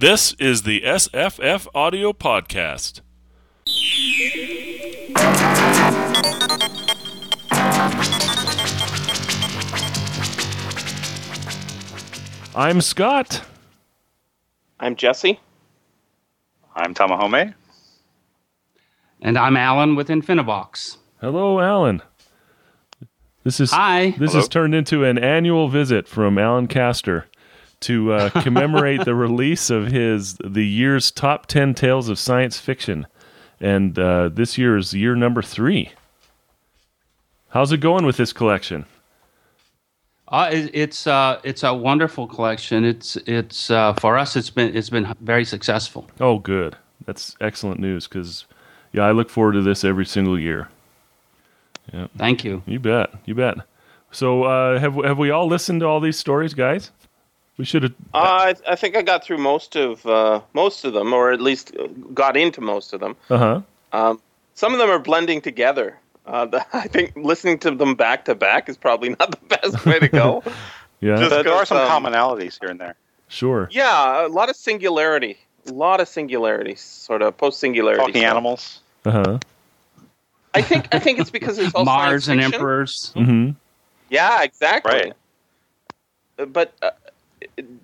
This is the SFF Audio Podcast. I'm Scott. I'm Jesse. I'm Tamahome. And I'm Allan with Infinivox. Hello, Allan. This is Hi. This Hello. has turned into an annual visit from Allan Kaster to uh, commemorate the release of his the year's top ten tales of science fiction, and uh, this year is year number three. How's it going with this collection? Uh, it, it's uh, it's a wonderful collection. It's it's uh, for us. It's been it's been very successful. Oh, good. That's excellent news because, yeah, I look forward to this every single year. yeah Thank you. You bet. You bet. So, uh, have have we all listened to all these stories, guys? We should have. Uh, I, I think I got through most of uh, most of them, or at least got into most of them. Uh huh. Um, some of them are blending together. Uh, the, I think listening to them back to back is probably not the best way to go. Yeah. Just- But there are some um, commonalities here and there. sure. yeah, a lot of singularity, a lot of singularity, sort of post singularity. Talking animals. Uh huh. I think I think it's because it's all Mars and emperors. Mm-hmm. Yeah, exactly. Right. But uh,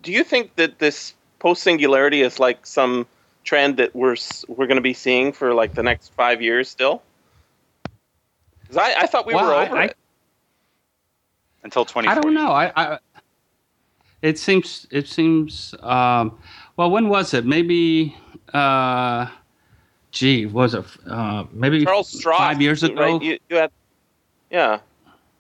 do you think that this post singularity is like some trend that we're we're going to be seeing for like the next five years still? 'Cause I, I thought we Well, were over I- it. Until twenty. I don't know. I, I it seems it seems. Um, well, when was it? Maybe. Uh, gee, was it uh, maybe Charles Stross, five years ago? right? You, you had, yeah,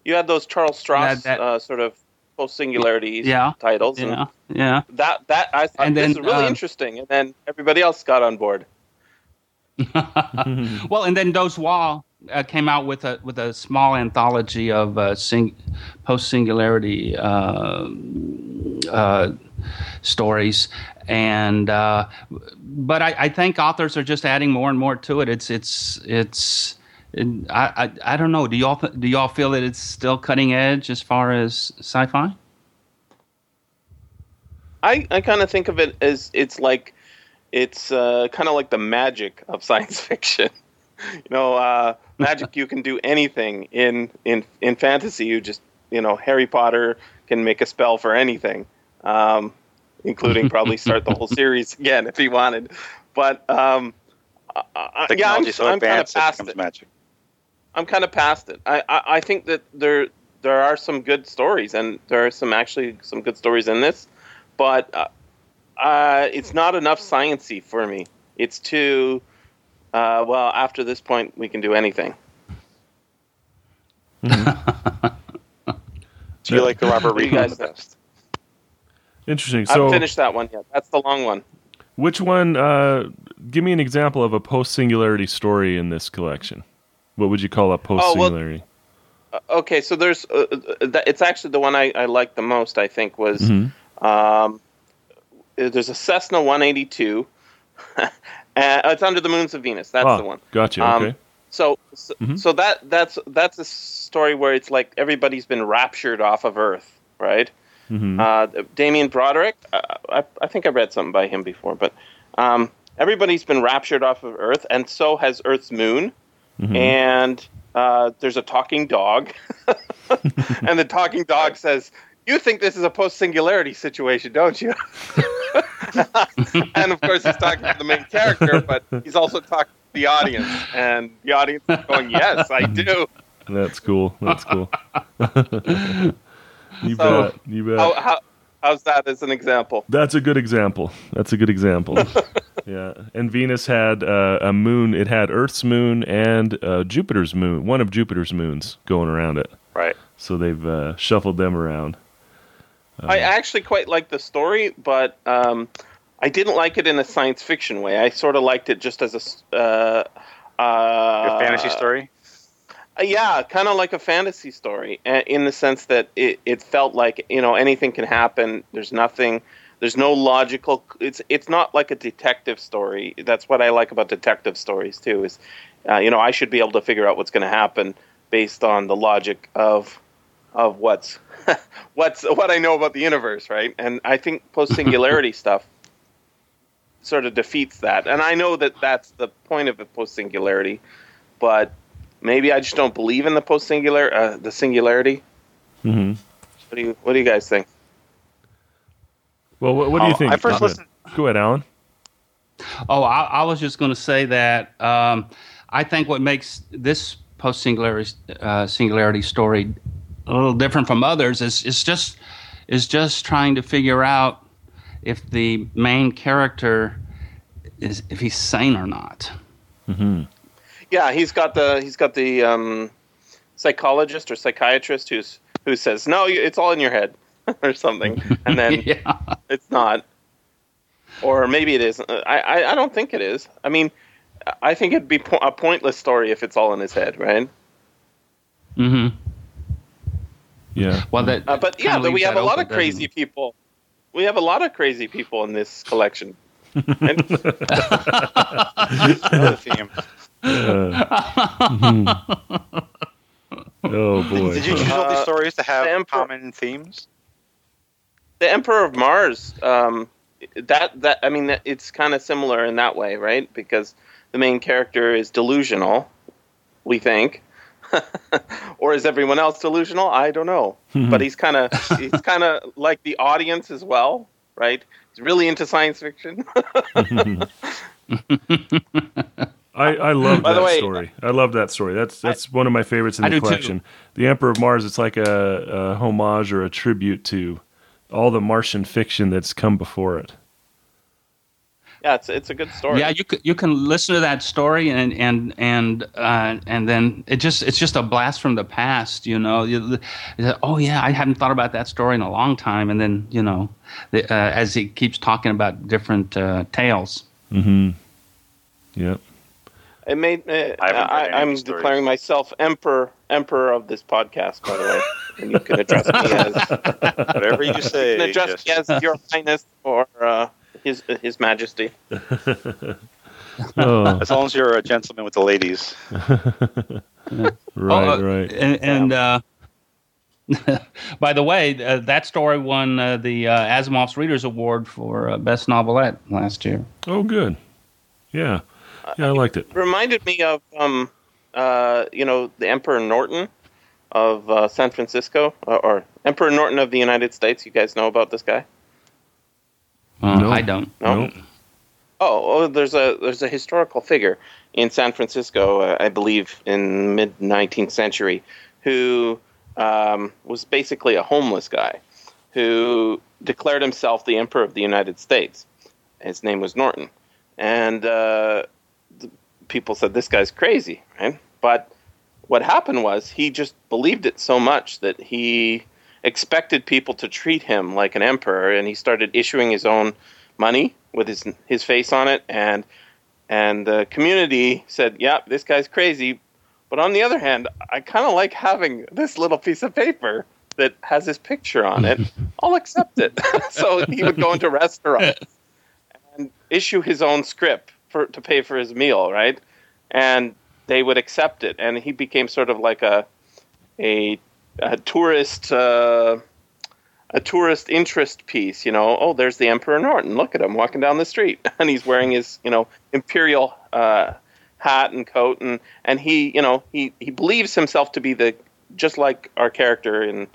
you had those Charles Stross That- that- uh, sort of post singularity Yeah. titles, and yeah, yeah. that that I thought And this is really um, interesting, and then everybody else got on board. well, and then Dozois uh, came out with a with a small anthology of uh, sing, post singularity uh, uh, stories, and uh, but I, I think authors are just adding more and more to it. It's it's it's. And I, I I don't know. Do y'all do y'all feel that it's still cutting edge as far as sci-fi? I, I kind of think of it as it's like it's uh, kind of like the magic of science fiction. you know, uh, magic you can do anything in in in fantasy. You just you know Harry Potter can make a spell for anything, um, including probably start the whole series again if he wanted. But um, I- I- yeah, I'm, Technology so I'm kind of advanced it past becomes it. magic. I'm kind of past it. I, I, I think that there there are some good stories, and there are some actually some good stories in this, but uh, uh, it's not enough sciency for me. It's too uh, well. After this point, we can do anything. Do you like the Robert What Reed guys the best? Interesting. I haven't finished that one yet. That's the long one. which one? Uh, give me an example of a post singularity story in this collection. What would you call a post singularity? Uh, okay, so there's uh, uh, it's actually the one I, I liked the most. I think was Mhm. um, uh, there's a Cessna 182. and it's under the moons of Venus. That's Ah, the one. Gotcha. Um, Okay. So, so, Mhm. so that that's that's a story where it's like everybody's been raptured off of Earth, right? hmm Uh, Damien Broderick, uh, I, I think I read something by him before, but um, everybody's been raptured off of Earth, and so has Earth's moon. Mhm. And uh, there's a talking dog, and the talking dog says, "You think this is a post singularity situation, don't you?" and of course, he's talking to the main character, but he's also talking to the audience, and the audience is going, "Yes, I do." That's cool. That's cool. you So, bet. You bet. How, how, how's that as an example? That's a good example. That's a good example. yeah. And Venus had uh, a moon. It had Earth's moon and uh, Jupiter's moon, one of Jupiter's moons going around it. Right. So they've uh, shuffled them around. I actually quite like the story, but um, I didn't like it in a science fiction way. I sort of liked it just as a s- uh, uh, A fantasy story. Uh, yeah, kind of like a fantasy story, in the sense that it, it felt like you know anything can happen. There's nothing. There's no logical. It's it's not like a detective story. That's what I like about detective stories too. Is uh, you know I should be able to figure out what's going to happen based on the logic of of what's what's what I know about the universe, right? And I think post singularity stuff sort of defeats that. And I know that that's the point of the post singularity, but maybe I just don't believe in the post singular uh, the singularity. hmm What do you What do you guys think? Well, what, what do you Oh, think? I first listened. Go ahead, Allan. Oh, I, I was just going to say that um, I think what makes this post singularity uh, singularity story a little different from others is is just is just trying to figure out if the main character is if he's sane or not. Yeah, he's got the he's got the um, psychologist or psychiatrist who's who says no, it's all in your head or something, and then yeah. it's not, or maybe it is. I, I I don't think it is. I mean, I think it'd be po- a pointless story if it's all in his head, right? hmm Yeah. Well, that. Uh, but yeah, but we have a lot of crazy doesn't people. We have a lot of crazy people in this collection. And- Another theme. Oh boy. Did you choose all these Uh, stories to have the Emperor- common themes? the Emperor of Mars, um, that that I mean, it's kind of similar in that way, right? Because the main character is delusional, we think, or is everyone else delusional? I don't know, but he's kind of he's kind of like the audience as well, right? He's really into science fiction. I, I love that way- story. I love that story. That's that's one of my favorites in I the do too. collection. The Emperor of Mars. It's like a, a homage or a tribute to all the Martian fiction that's come before it. yeah, it's it's a good story. Yeah, you can, you can listen to that story and and and uh, and then it just it's just a blast from the past, you know. You, you- oh yeah, I hadn't thought about that story in a long time, and then you know, the, uh, as he keeps talking about different uh, tales. Mm-hmm. Yep. It made. Uh, I haven't read I, any of I'm stories. declaring myself emperor emperor of this podcast, by the way, and you can address me as Whatever you say. can address me as Your Highness or uh, His His Majesty. Oh, As long as you're a gentleman with the ladies. right, Oh, uh, right. And, and uh, by the way, uh, that story won uh, the uh, Asimov's Readers Award for uh, best novelette last year. Oh, good. Yeah. Yeah, I liked it. reminded me of um, uh, you know the Emperor Norton of uh, San Francisco or, or Emperor Norton of the United States. You guys know about this guy? Uh, No. I don't. No. Nope. Oh, oh, there's a there's a historical figure in San Francisco, uh, I believe, in mid 19th century, who um, was basically a homeless guy who declared himself the emperor of the United States. His name was Norton, and uh, the people said this guy's crazy, right? But what happened was he just believed it so much that he expected people to treat him like an emperor, and he started issuing his own money with his his face on it, and and the community said, "Yeah, this guy's crazy." But on the other hand, I kind of like having this little piece of paper that has his picture on it. I'll accept it. so he would go into restaurants and issue his own script for to pay for his meal, right? And they would accept it, and he became sort of like a a, a tourist. Uh, a tourist interest piece, you know. Oh, there's the Emperor Norton. Look at him walking down the street, and he's wearing his, you know, imperial uh, hat and coat, and and he, you know, he he believes himself to be the just like our character in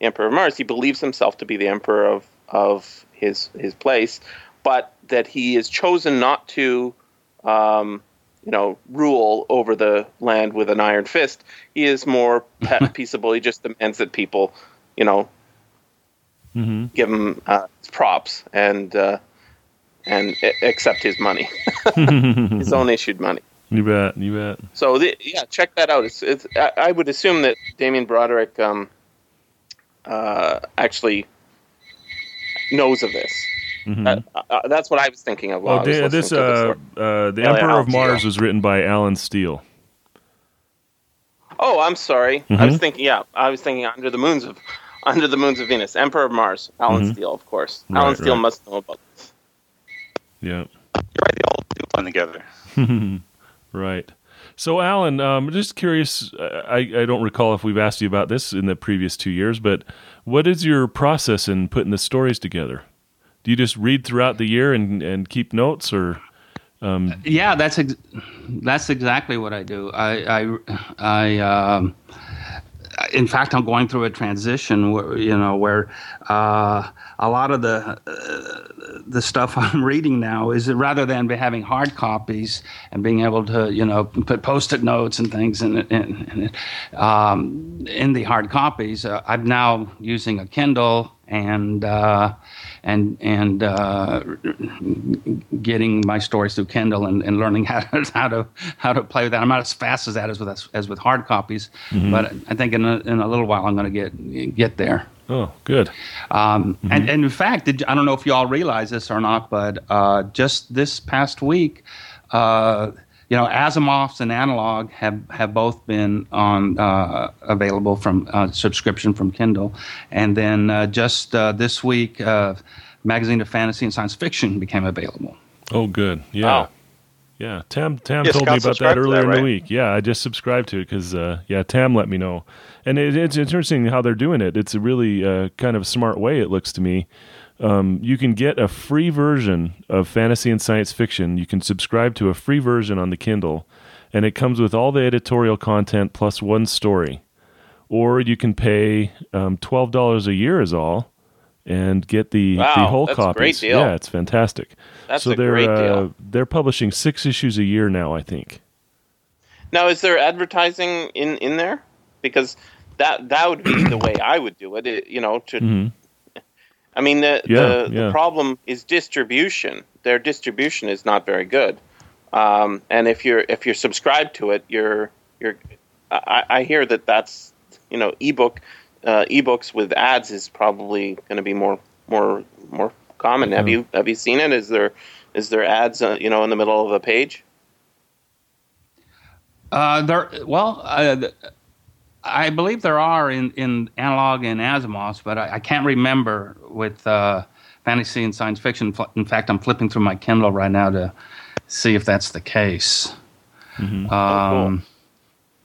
Emperor of Mars. He believes himself to be the emperor of of his his place, but that he is chosen not to, um, you know, rule over the land with an iron fist. He is more pe- peaceable. He just demands that people, you know, Mm-hmm. give him uh, props and uh, and accept his money, his own issued money. You bet. You bet. So the, yeah, check that out. It's, it's I, I would assume that Damien Broderick um, uh, actually knows of this. Mhm. Uh, uh, that's what I was thinking of. While Oh, I was da- this—the uh, story. uh, the Yeah, Emperor of Mars Steele. was written by Allen Steele. Oh, I'm sorry. I Mhm. was thinking. Yeah, I was thinking under the moons of under the moons of Venus, Emperor of Mars, Allen Mhm. Steele, of course. Right, Allen Steele right. must know about this. Yeah. You're right, they all do blend together. right. So, Allan, um, just curious. uh, I, I don't recall if we've asked you about this in the previous two years, but what is your process in putting the stories together? Do you just read throughout the year and and keep notes, or Yeah, that's ex- that's exactly what I do. I I, I um, in fact, I'm going through a transition. Where, you know, where uh, a lot of the uh, the stuff I'm reading now is rather than having hard copies and being able to, you know, put post-it notes and things in it, in, in, um, in the hard copies, uh, I'm now using a Kindle and uh, and and uh, getting my stories through Kindle and, and learning how to how to how to play with that. I'm not as fast as that as with as with hard copies, but I think in a, in a little while I'm going to get get there. oh, good. Um, and, and in fact, did, I don't know if you all realize this or not, but uh, just this past week, uh, you know, Asimov's and Analog have, have both been on uh, available from uh, subscription from Kindle, and then uh, just uh, this week, uh, Magazine of Fantasy and Science Fiction became available. Oh, good. Yeah. Wow. Yeah, Tam Tam Yeah, told Scott me about that earlier that, in the week. Yeah, I just subscribed to it because uh, yeah, Tam let me know, and it, it's interesting how they're doing it. It's a really uh, kind of smart way. It looks to me. Um, you can get a free version of fantasy and science fiction. You can subscribe to a free version on the Kindle, and it comes with all the editorial content plus one story. Or you can pay um, twelve dollars a year is all, and get the Wow, the whole that's copies. Yeah, it's fantastic. That's so a they're great uh, deal. they're publishing six issues a year now. I think. Now, is there advertising in in there? Because that that would be the way I would do it. it you know, to Mhm. I mean, the, Yeah, the, yeah. the problem is distribution. Their distribution is not very good. Um, and if you're if you're subscribed to it, you're you're. I, I hear that that's you know ebook uh, ebooks with ads is probably going to be more more more common. Have Mhm. you have you seen it? Is there is there ads uh, you know in the middle of a page? Uh, there, well, uh, th- I believe there are in, in analog and Asimov's, but I, I can't remember with uh, fantasy and science fiction. In fact, I'm flipping through my Kindle right now to see if that's the case. Mhm. Um,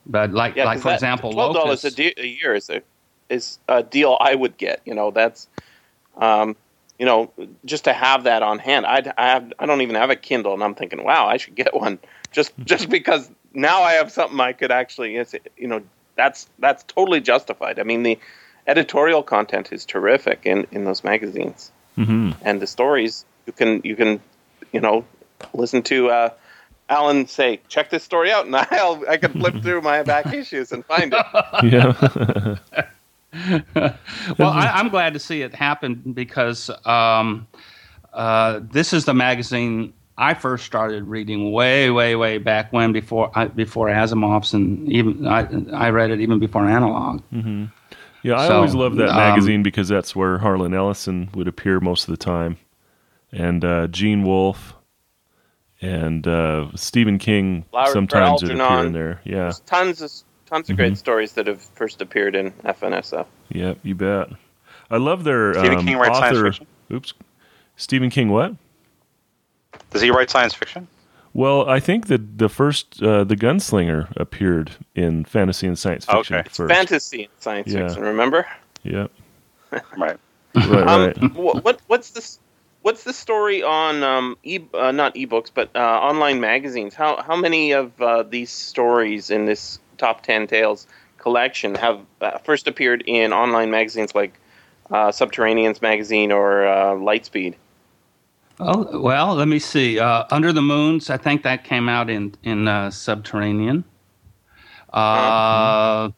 But like, Yeah, like 'cause for that- example, twelve dollars a, de- a year is a is a deal I would get. You know, that's um, you know just to have that on hand. I'd, I have I don't even have a Kindle, and I'm thinking, wow, I should get one just just because now I have something I could actually. You know, that's that's totally justified. I mean, the editorial content is terrific in in those magazines, Mhm. and the stories you can you can you know listen to. Uh, Alan say, check this story out, and I'll I can flip through my back issues and find it. Yeah. well, I, I'm glad to see it happen because um, uh, this is the magazine I first started reading way, way, way back when before I, before Asimov's, and even I, I read it even before Analog. Yeah, I So, always loved that um, magazine because that's where Harlan Ellison would appear most of the time, and uh, Gene Wolfe, and uh, Stephen King Flower sometimes would appear in there. Yeah, There's tons of tons of great stories that have first appeared in F&SF. yeah, you bet. I love their Stephen um, King writes science author. fiction? Oops, Stephen King. What? Does he write science fiction? Well, I think that the first uh, the Gunslinger appeared in fantasy and science fiction Okay. First. fantasy and science Yeah. fiction. Remember? Yeah, Right. right, Um, right. wh- what what's this? What's the story on um, e uh, not ebooks but uh, online magazines? How how many of uh, these stories in this top ten tales collection have uh, first appeared in online magazines like uh, Subterraneans magazine or uh, Lightspeed? Oh well, let me see. Uh, Under the Moons, I think that came out in in uh, Subterranean. Uh,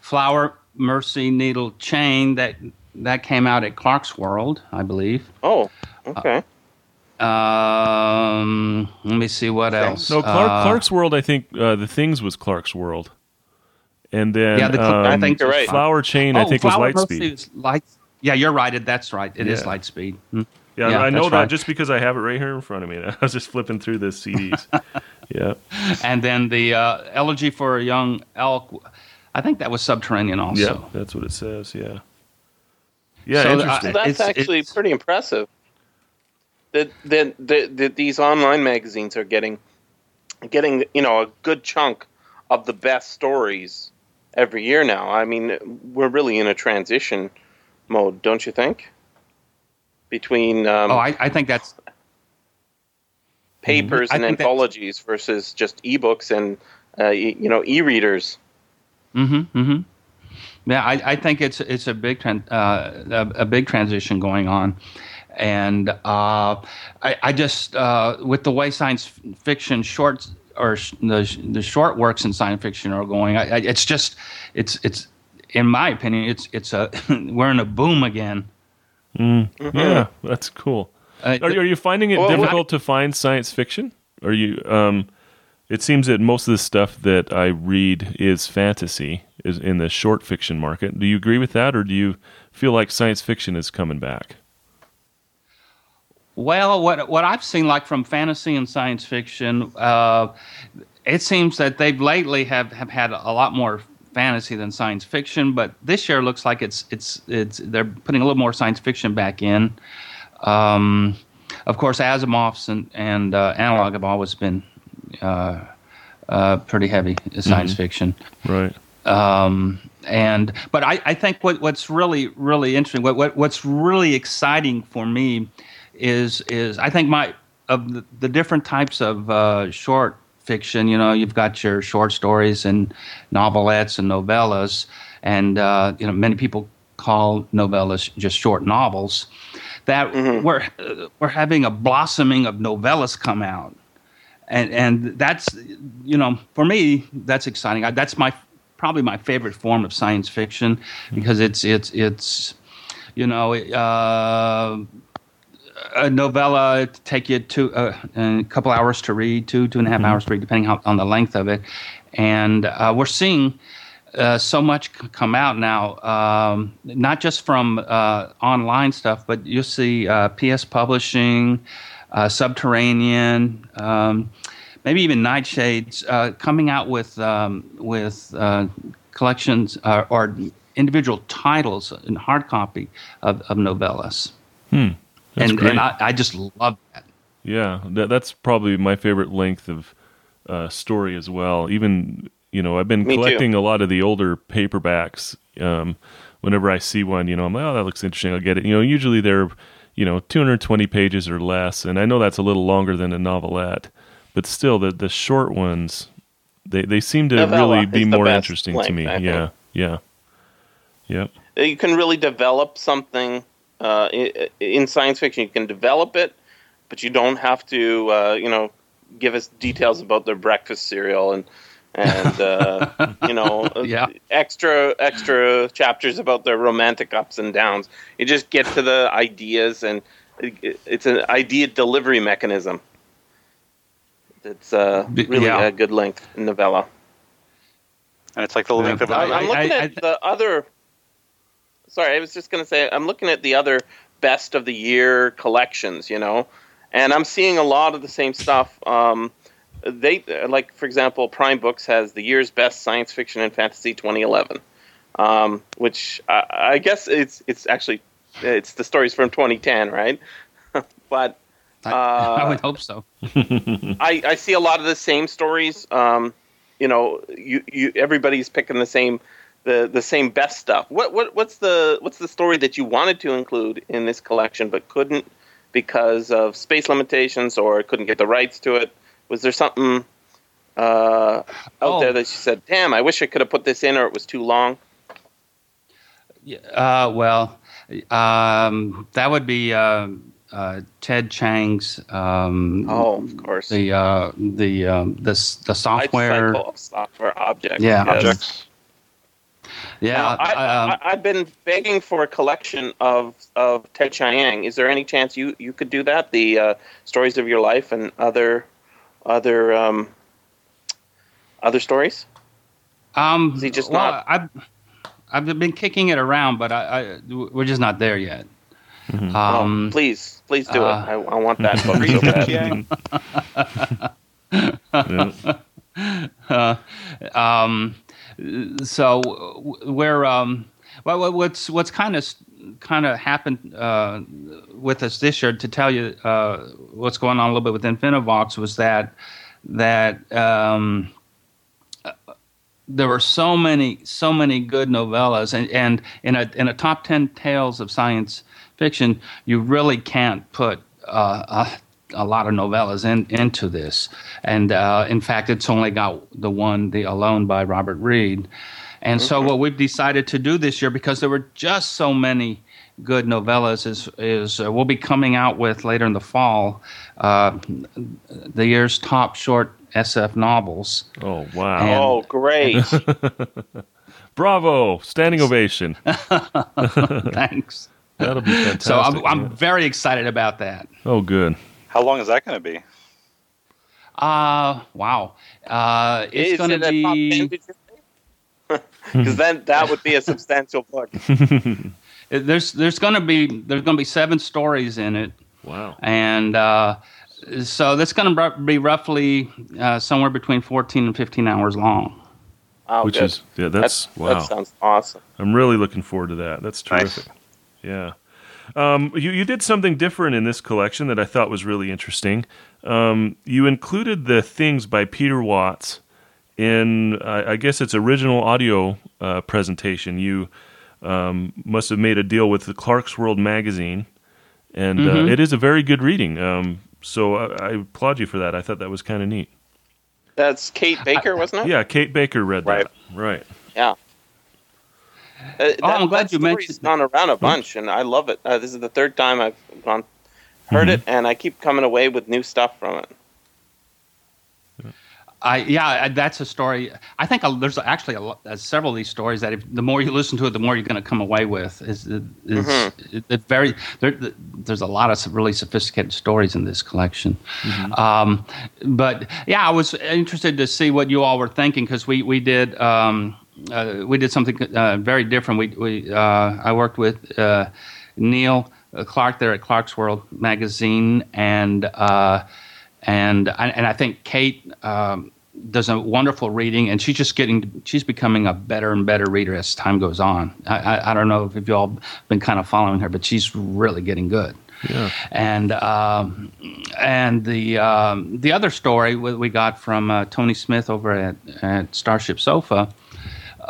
Flower Mercy Needle Chain that that came out at Clarkesworld, I believe. Oh, okay. Um, let me see what else. No, Clark, Uh, Clarkesworld. I think uh, the things was Clarkesworld, and then Yeah, the um, I think you're right. Flower Chain. I oh, think was Flower Mercy Lightspeed. is Light. Yeah, you're right. It, that's right. It is Yeah. Lightspeed. Hmm. Yeah, Yeah, I know that right. just because I have it right here in front of me. I was just flipping through the CDs. yeah, And then the uh, Elegy for a Young Elk. I think that was Subterranean also. yeah, that's what it says. Yeah, yeah, So, uh, interesting. So that's It's- actually it's- pretty impressive. That that that that these online magazines are getting getting you know a good chunk of the best stories every year now. I mean, we're really in a transition mode, don't you think? Between um, oh, I, I think that's papers I and that's- anthologies versus just ebooks and uh, y- you know e-readers. Mm-hmm. Mm-hmm. Yeah, I, I think it's it's a big tran- uh, a, a big transition going on, and uh, I, I just uh, with the way science fiction shorts or sh- the the short works in science fiction are going, I, I, it's just it's it's in my opinion it's it's a we're in a boom again. Yeah, that's cool. Uh, Are, are you finding it Well, difficult to find science fiction? Are you? Um, it seems that most of the stuff that I read is fantasy, is in the short fiction market. Do you agree with that, or do you feel like science fiction is coming back? Well, what what I've seen, like from fantasy and science fiction, uh, it seems that they've lately have, have had a lot more fantasy than science fiction. But this year looks like it's it's it's they're putting a little more science fiction back in. Um, of course, Asimov's and and uh, Analog have always been uh, uh, pretty heavy science fiction Right. um, and but I, I think what, what's really really interesting what, what what's really exciting for me is is I think my of the, the different types of uh, short fiction you know you've got your short stories and novelettes and novellas and uh, you know many people call novellas just short novels that we're uh, we're having a blossoming of novellas come out. And and that's you know for me that's exciting. I, that's my probably my favorite form of science fiction because it's it's it's you know uh, a novella take you to uh, a couple hours to read two two and a half hours to read depending how, on the length of it. And uh, we're seeing uh, so much c- come out now, um, not just from uh, online stuff, but you'll see uh, PS Publishing, uh, Subterranean, um, maybe even Nightshades uh, coming out with um, with uh, collections uh, or individual titles in hard copy of, of novellas. That's and great. and I, I just love that. Yeah, that, that's probably my favorite length of uh, story as well. Even you know, I've been Me too. collecting a lot of the older paperbacks. Um, whenever I see one, you know, I'm like, oh, that looks interesting. I'll get it. You know, usually they're you know 220 pages or less, and I know that's a little longer than a novelette, but still, the the short ones they they seem to Novella really be more best interesting to me. I think. Yeah, yeah, yep. you can really develop something uh, i- in science fiction. You can develop it, but you don't have to, uh, you know, give us details about their breakfast cereal and and uh, you know, Yeah. extra extra chapters about their romantic ups and downs. You just get to the ideas, and it, it's an idea delivery mechanism. It's uh, really yeah. a good length novella. And it's like the length of I- I'm, I'm looking I- at the other. Sorry, I was just going to say I'm looking at the other best of the year collections, you know, and I'm seeing a lot of the same stuff. Um, they like, for example, Prime Books has the year's best science fiction and fantasy 2011, um, which I, I guess it's it's actually it's the stories from 2010, right? but I, Uh, I would hope so. I, I see a lot of the same stories. Um, you know, you, you everybody's picking the same the, the same best stuff. What what what's the what's the story that you wanted to include in this collection but couldn't because of space limitations or couldn't get the rights to it? Was there something uh, out Oh. there that you said, "Damn, I wish I could have put this in," or it was too long? Uh, well, um, that would be uh, uh, Ted Chiang's. Um, Oh, of course. the uh, the um, the the software. cycle of software objects. Yeah. yes. Objects. Yeah, Now, I, um, I, I've been begging for a collection of, of Ted Chiang. Is there any chance you, you could do that? The uh, stories of your life and other other um, other stories. um, is he just well, not- I've I've been kicking it around, but I, I we're just not there yet. Mm-hmm. Um, oh, please, please do uh, it. I, I want that book so bad. Yeah. um, so w- we're um, well, what's what's kind of kind of happened uh, with us this year to tell you uh, what's going on a little bit with Infinivox was that that um, there were so many so many good novellas and, and in a in a top ten tales of science fiction, you really can't put uh, a, a, lot of novellas in, into this. And uh, in fact, it's only got the one, The Alone by Robert Reed. And so, what we've decided to do this year, because there were just so many good novellas, is, is uh, we'll be coming out with later in the fall uh, the year's top short SF novels. Oh, wow. And, oh, great. Bravo. Standing ovation. Thanks. That'll be fantastic. So I'm, I'm very excited about that. Oh, good. How long is that going to be? Uh, wow. Uh, it's going to be. Because then that would be a substantial book. there's there's going to be there's going to be seven stories in it. Wow. And uh, so that's going to be roughly uh, somewhere between 14 and 15 hours long. Oh, Which good. is yeah, that's, that's, wow. That sounds awesome. I'm really looking forward to that. That's terrific. Nice. Yeah. Um, you you did something different in this collection that I thought was really interesting. Um, you included the things by Peter Watts in uh, I guess its original audio uh, presentation. You um, must have made a deal with the Clarkesworld magazine, and uh, Mhm. it is a very good reading. Um, so I, I applaud you for that. I thought that was kind of neat. That's Kate Baker, wasn't it? Yeah, Kate Baker read Right. that. Right. Yeah. Uh, that, I'm glad you mentioned- gone around a bunch, and I love it. Uh, this is the third time I've gone heard Mhm. it, and I keep coming away with new stuff from it. I yeah, that's a story. I think there's actually a, uh, several of these stories that if, the more you listen to it, the more you're going to come away with. Is is Mhm. it, it very there, there's a lot of really sophisticated stories in this collection. Um, but yeah, I was interested to see what you all were thinking because we we did. Um, uh, we did something uh, very different. We, we uh, I worked with uh, Neil Clarke there at Clarkesworld magazine, and uh, and I- and I think Kate um, does a wonderful reading, and she's just getting she's becoming a better and better reader as time goes on. I, I, I don't know if you all been kind of following her, but she's really getting good. Yeah. And um, and the um, the other story we we got from uh, Tony Smith over at, at StarShipSofa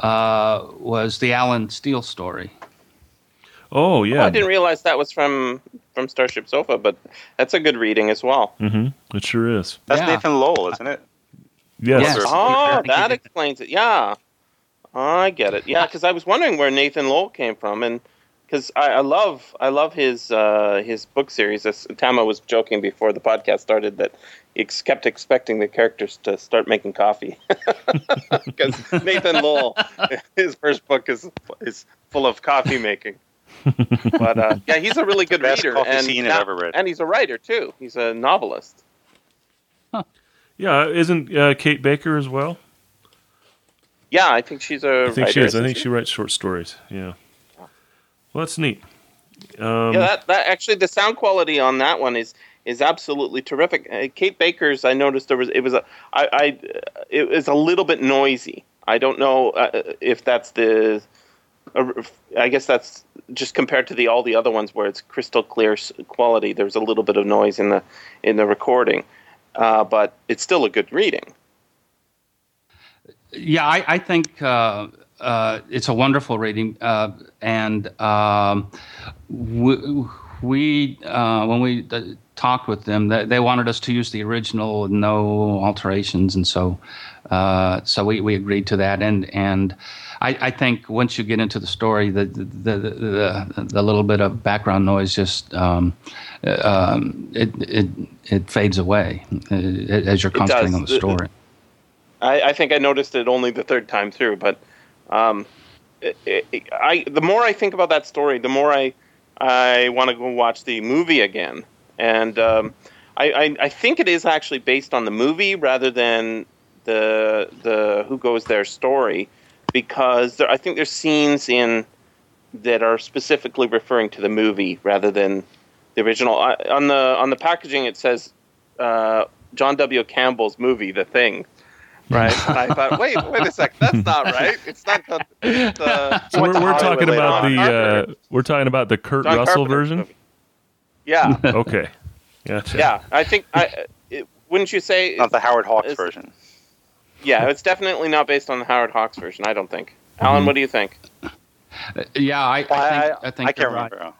uh, was the Allen Steele story. Oh Oh, yeah. I didn't realize that was from from StarShipSofa, but that's a good reading as well. Mm-hmm. It sure is. That's Yeah. Nathan Lowell, isn't it? Yes. Yes. Oh, that explains it. Yeah, I get it. Yeah, because I was wondering where Nathan Lowell came from, and because I, I love I love his uh, his book series. As Tama was joking before the podcast started that he ex- kept expecting the characters to start making coffee because Nathan Lowell, his first book is is full of coffee making. but uh, yeah, he's a really good Best reader, and scene I've ever read. and he's a writer too. He's a novelist. Yeah, isn't uh, Kate Baker as well? Yeah, I think she's a I think writer. she is. I isn't think she writes short stories. Yeah. Well, that's neat. Um, yeah, that, that actually the sound quality on that one is is absolutely terrific. Uh, Kate Baker's, I noticed there was it was a I, I it was a little bit noisy. I don't know uh, if that's the. Uh, I guess that's just compared to the all the other ones where it's crystal clear quality. There's a little bit of noise in the in the recording, uh, but it's still a good reading. Yeah, I, I think uh, uh, it's a wonderful reading, uh, and um, we, we uh, when we uh, talked with them, they, they wanted us to use the original, no alterations, and so uh, so we, we agreed to that. And and I, I think once you get into the story, the the, the, the, the little bit of background noise just um, uh, um, it, it it fades away uh, as you're concentrating on the- story. I, I think I noticed it only the third time through, but um, it, it, I the more I think about that story, the more I I want to go watch the movie again, and um, I, I I think it is actually based on the movie rather than the the Who Goes There story, because there, I think there's scenes in that are specifically referring to the movie rather than the original. I, on the on the packaging, it says uh, John W. Campbell's movie, The Thing. Right, and I thought, wait, wait a sec, that's not right. It's not the. the so we're, we're talking about the uh, we're talking about the Kurt John Russell Carpenter's version. movie. Yeah, okay. Gotcha. yeah. I think I. Uh, it, wouldn't you say? Not the Howard Hawks version. yeah, it's definitely not based on the Howard Hawks version. I don't think. Allan, mm-hmm. what do you think? Uh, yeah, I, I think I, I think I can't you're right. remember.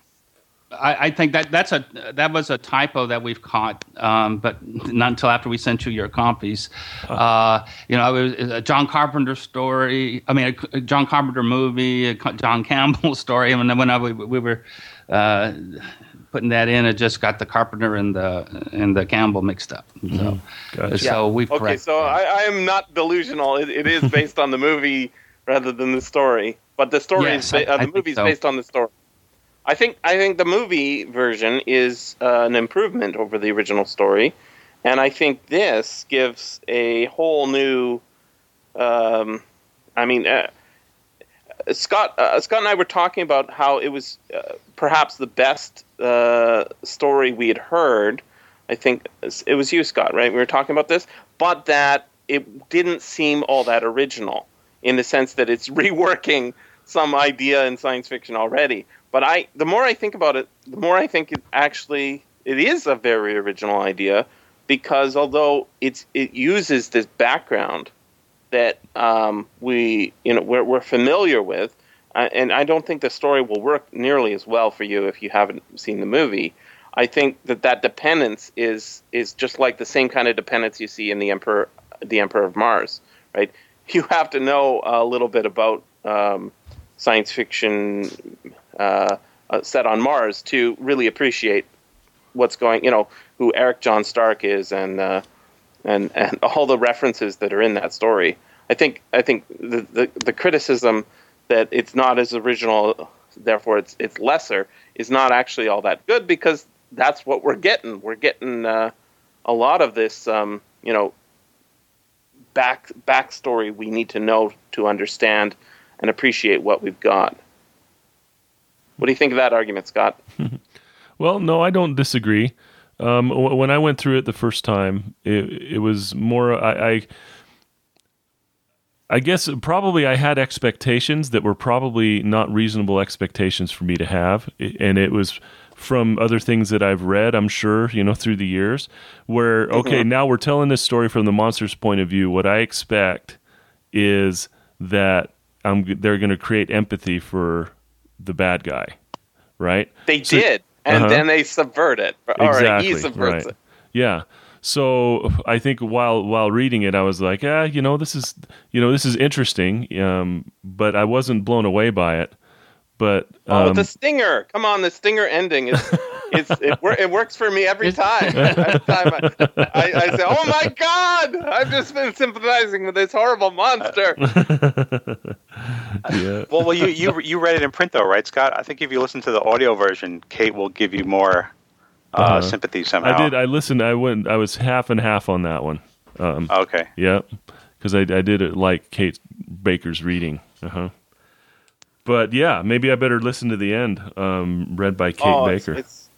I, I think that that's a that was a typo that we've caught, um, but not until after we sent you your copies. Uh, you know, it was a John Carpenter story. I mean, a John Carpenter movie, a John Campbell story. And then when I, we, we were uh, putting that in, it just got the Carpenter and the and the Campbell mixed up. So, Gotcha. so we've Okay, so. I, I am not delusional. It, it is based on the movie rather than the story, but the story Yes, is ba- I- uh, the movie is so. based on the story. I think I think the movie version is uh, an improvement over the original story, and I think this gives a whole new. Um, I mean, uh, Scott uh, Scott and I were talking about how it was uh, perhaps the best uh, story we had heard. I think it was you, Scott, right? We were talking about this, but that it didn't seem all that original in the sense that it's reworking some idea in science fiction already. But I, the more I think about it, the more I think it actually it is a very original idea because although it's it uses this background that um, we you know we're, we're familiar with, uh, and I don't think the story will work nearly as well for you if you haven't seen the movie. I think that that dependence is is just like the same kind of dependence you see in the Emperor the Emperor of Mars, right? You have to know a little bit about um, science fiction uh, uh, set on Mars to really appreciate what's going. You know who Eric John Stark is and uh, and and all the references that are in that story. I think I think the, the the criticism that it's not as original, therefore it's it's lesser, is not actually all that good because that's what we're getting. We're getting uh, a lot of this, um, you know, back backstory we need to know to understand and appreciate what we've got. What do you think of that argument, Scott? Well, no, I don't disagree. Um, when I went through it the first time, it, it was more. I, I, I guess probably I had expectations that were probably not reasonable expectations for me to have, and it was from other things that I've read. I'm sure you know through the years, where okay, now we're telling this story from the monster's point of view. What I expect is that I'm they're going to create empathy for the bad guy, right? They So- did, and Uh-huh. then they subvert it. Or he subverts it. Yeah. So I think while while reading it, I was like, ah, you know, this is you know this is interesting, um, but I wasn't blown away by it. But Oh, um, the stinger! Come on, the stinger ending is it's it, it works for me every time. every time I, I, I say, "Oh my God, I've just been sympathizing with this horrible monster." yeah, Well, well, you, you you read it in print though, right, Scott? I think if you listen to the audio version, Kate will give you more uh, Uh-huh. sympathy somehow. I did. I listened. I went. I was half and half on that one. Um, okay. yeah, because I, I did it like Kate Baker's reading. Uh huh. But yeah, maybe I better listen to the end. Um, read by Kate oh, it's- Baker. It's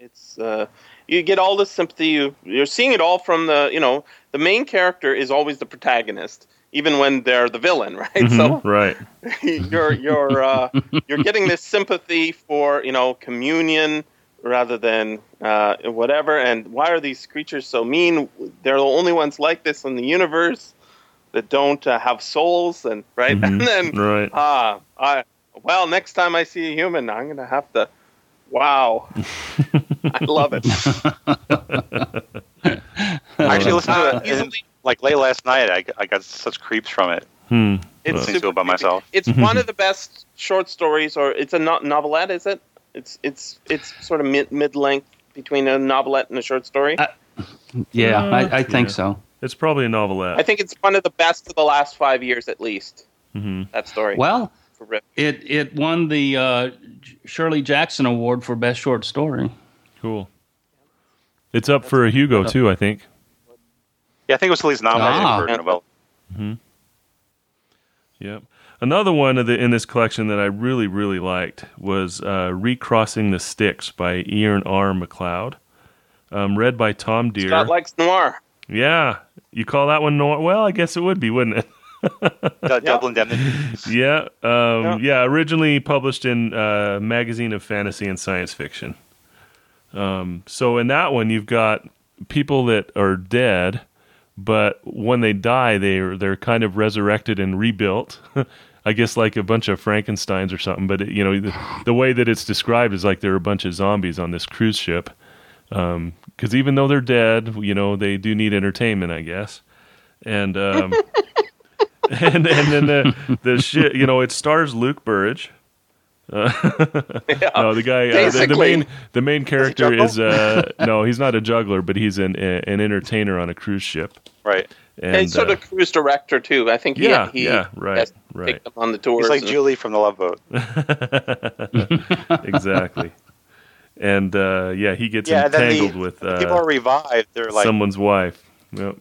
it's, uh, you get all the sympathy. You you're seeing it all from the you know the main character is always the protagonist, even when they're the villain, right? So Mhm, right. you're you're uh, you're getting this sympathy for you know communion rather than uh, whatever. And why are these creatures so mean? They're the only ones like this in the universe that don't uh, have souls, and right. Mhm, And then right. ah, I well, next time I see a human, I'm gonna have to. Wow, I love it. I actually listened Uh, to it in, easily- like late last night. I, I got such creeps from it. Hmm. It's Listening to super it by myself. It's one of the best short stories, or it's a no- novelette, is it? It's it's it's sort of mid mid length between a novelette and a short story. Uh, Yeah, I, I think Yeah. so. It's probably a novelette. I think it's one of the best of the last five years, at least. hmm That story. Well, for Rip. it it won the uh, Shirley Jackson Award for Best Short Story. Cool. It's up for a Hugo too, I think. Yeah, I think it was at least nominated Ah. for a Nobel. Yep. Another one of the in this collection that I really really liked was uh, "Recrossing the Styx" by Ian R. MacLeod, um, read by Tom Deere. Scott likes noir. yeah, you call that one noir? Well, I guess it would be, wouldn't it? Du- Double indemnity. yeah, um, Yeah. yeah. Originally published in uh, Magazine of Fantasy and Science Fiction. Um, so in that one, you've got people that are dead, but when they die, they're they're kind of resurrected and rebuilt. I guess like a bunch of Frankenstein's or something. But it, you know, the, the way that it's described is like there are a bunch of zombies on this cruise ship. Because even though they're dead, you know, they do need entertainment, I guess. And um, and and then the the shit, you know, it stars Luke Burrage. Uh, no, the guy, uh, the, the main the main character is uh, no, he's not a juggler, but he's an an entertainer on a cruise ship. Right. And, he's sort uh, of cruise director too. I think he, Yeah, he yeah, right, right. them on the tours. He's like and- Julie from the Love Boat. exactly. And uh, yeah, he gets Yeah, then the- entangled with People uh, are revived. They're like, someone's wife. Yep.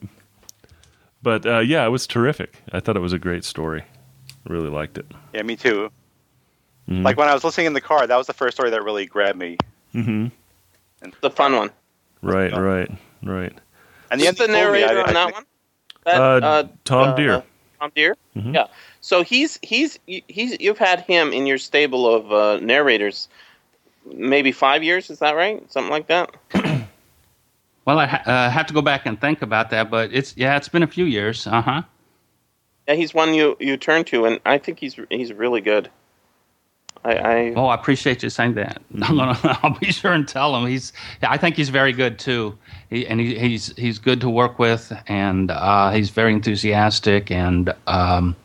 But uh, yeah, it was terrific. I thought it was a great story. Really liked it. yeah, me too. Mhm. Like when I was listening in the car, that was the first story that really grabbed me. Mm-hmm. And the fun one. Right, Yeah. right, right. And the Who's the ending told me, narrator I- on I that think- one? That, Uh, Tom uh, Dheere. Tom Dheere. Mhm. Yeah. So he's he's he's you've had him in your stable of uh, narrators, maybe five years. Is that right? Something like that. Well, I ha- uh, have to go back and think about that, but it's yeah, it's been a few years. Uh huh. Yeah, he's one you you turn to, and I think he's he's really good. I, I Oh, I appreciate you saying that. I'm gonna, I'll be sure and tell him. He's, I think he's very good too. He, and he, he's he's good to work with, and uh, he's very enthusiastic, and um,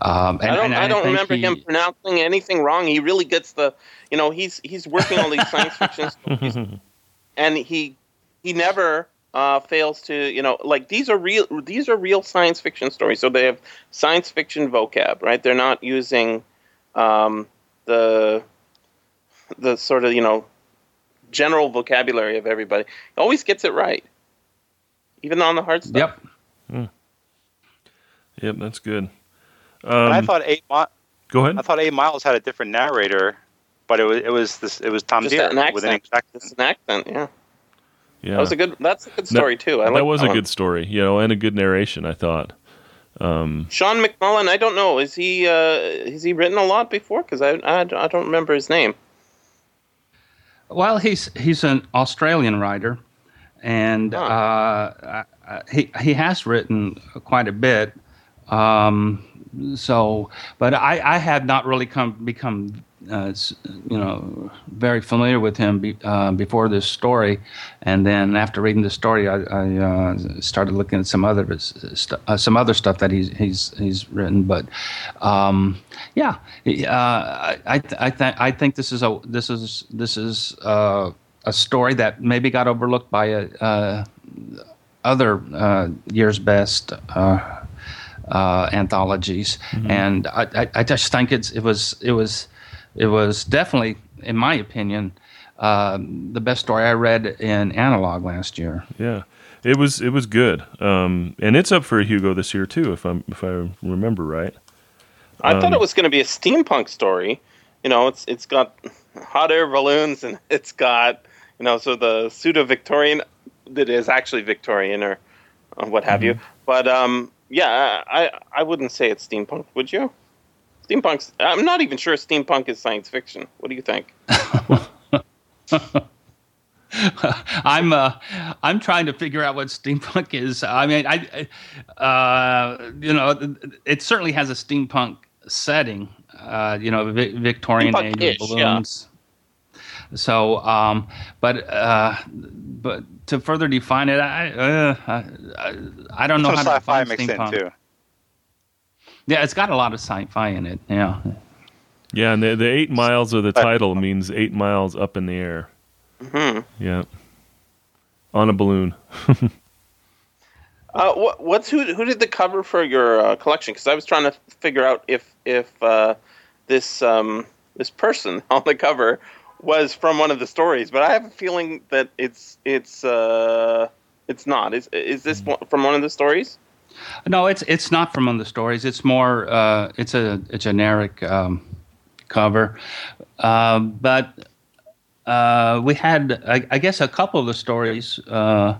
um, and, I don't and I don't remember he- him pronouncing anything wrong. He really gets the you know he's he's working all these science fiction stories, and he he never uh, fails to you know like these are real these are real science fiction stories. So they have science fiction vocab, right? They're not using um, the the sort of you know general vocabulary of everybody. He always gets it right, even on the hard stuff. Yep. Yep, that's good. and I Um, thought eight. Mi- go ahead. I thought Eight Miles had a different narrator, but it was it was this it was Tom Just Dheere an with an accent. exact. It's an accent, yeah. Yeah, That was a good. That's a good story too. I like that was a one. good story, you know, and a good narration. I thought. Um, Sean McMullen, I don't know. Is he uh, has he written a lot before? Because I, I I don't remember his name. Well, he's he's an Australian writer, and Huh. uh, uh, he he has written quite a bit. Um, so, but I, I had not really come become uh, you know very familiar with him be, uh, before this story, and then after reading the story, I, I uh, started looking at some other st- uh, some other stuff that he's he's he's written. But um, yeah, uh, I I th- I, th- I think this is a this is this is uh, a story that maybe got overlooked by uh, uh, other uh, year's best. Uh, uh, anthologies, and I, I, I just think it's it was it was it was definitely, in my opinion, um, the best story I read in analog last year. yeah, it was it was good, um, and it's up for a Hugo this year too, if I'm if I remember right. I thought Um, it was going to be a steampunk story. You know, it's it's got hot air balloons and it's got you know so the pseudo Victorian that is actually Victorian or uh, what have you. But um, yeah, I I wouldn't say it's steampunk. Would you? Steampunk's. I'm not even sure steampunk is science fiction. What do you think? I'm uh, I'm trying to figure out what steampunk is. I mean, I uh, you know, it certainly has a steampunk setting. Uh, you know, vi- Victorian age Steampunk-ish, of balloons. So, um, but uh, but to further define it, I uh, I, I, I don't know So how to sci-fi define mixed in steampunk. Too. Yeah, it's got a lot of sci-fi in it. Yeah. Yeah, and the, the eight miles of the title means eight miles up in the air. Hmm. Yeah, on a balloon. Uh, what, what's who? Who did the cover for your uh, collection? Because I was trying to figure out if if uh, this um, this person on the cover was from one of the stories, but I have a feeling that it's it's uh, it's not. Is is this from one of the stories? No, it's it's not from one of the stories. It's more uh, it's a, a generic um, cover, uh, but uh, we had I, I guess a couple of the stories uh,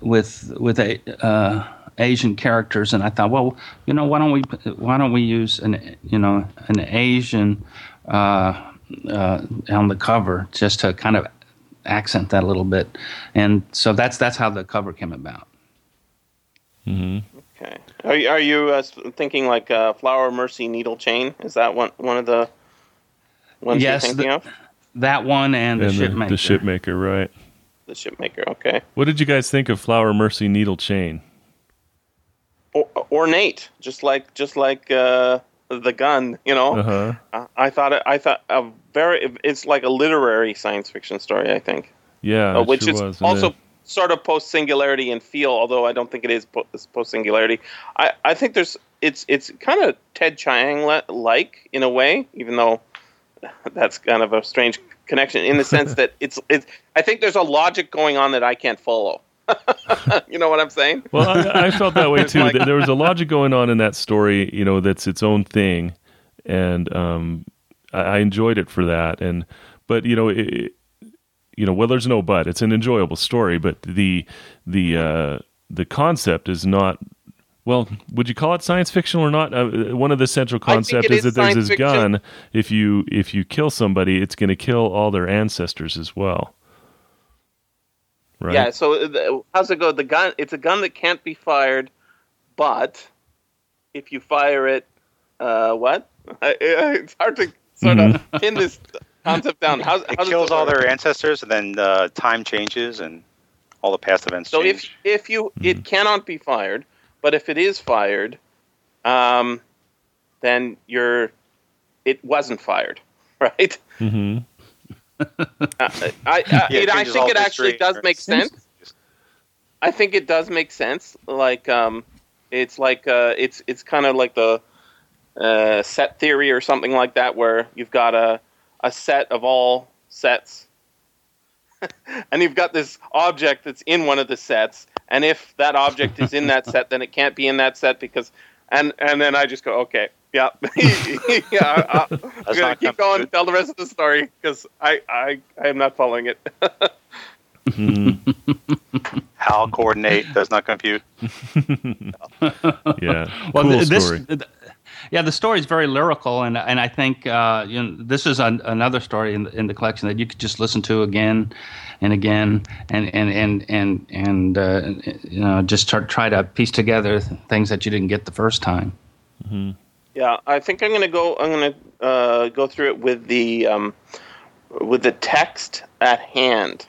with with a, uh, Asian characters, and I thought, well, you know, why don't we why don't we use an you know an Asian uh, on the cover just to kind of accent that a little bit, and so that's that's how the cover came about. Hmm Okay. Are you, are you uh, thinking like uh, Flower Mercy Needle Chain? Is that one one of the ones Yes, you're thinking the- of? That one and the and ship the, maker. the shipmaker, right? The shipmaker. Okay. What did you guys think of Flower Mercy Needle Chain? Or, ornate, just like just like uh, the gun. You know. Uh huh. I- I thought it, I thought a very it's like a literary science fiction story. I think, Yeah, uh, which sure is was. Also the- sort of post singularity in feel. Although I don't think it is post singularity. I, I think there's it's it's kind of Ted Chiang like in a way, even though that's kind of a strange connection in the sense that it's it's. I think there's a logic going on that I can't follow. you know what I'm saying? Well, I, I felt that way too. like- there was a logic going on in that story, you know, that's its own thing, and um, I, I enjoyed it for that. And but you know, it, you know, well, there's no but. It's an enjoyable story, but the the uh, the concept is not. Well, would you call it science fiction or not? Uh, one of the central concepts is is that there's this fiction. gun. If you if you kill somebody, it's going to kill all their ancestors as well. Right? Yeah. So uh, how's it go? The gun. It's a gun that can't be fired, but if you fire it, uh, what? It's hard to sort of pin this concept down. How's, It how does kills it all their ancestors, and then uh, time changes, and all the past events So if change. if you it cannot be fired, but if it is fired, um, then you're it wasn't fired, right? hmm Uh, I, I, Yeah, it, I think it actually history. does make sense. I think it does make sense. Like, um, it's like uh, it's it's kind of like the uh, set theory or something like that, where you've got a a set of all sets, and you've got this object that's in one of the sets, and if that object is in that set, then it can't be in that set because, and and then I just go, okay, yeah, yeah, I, I'm gonna keep going, complicated. tell the rest of the story because I I I am not following it. How coordinate does not compute. Yeah. Well, cool th- this, story. th- yeah, the story is very lyrical, and and I think uh, you know this is an, another story in the, in the collection that you could just listen to again and again, and and and and and uh, you know just try, try to piece together things that you didn't get the first time. Yeah, I think I'm gonna go. I'm gonna uh, go through it with the um, with the text at hand.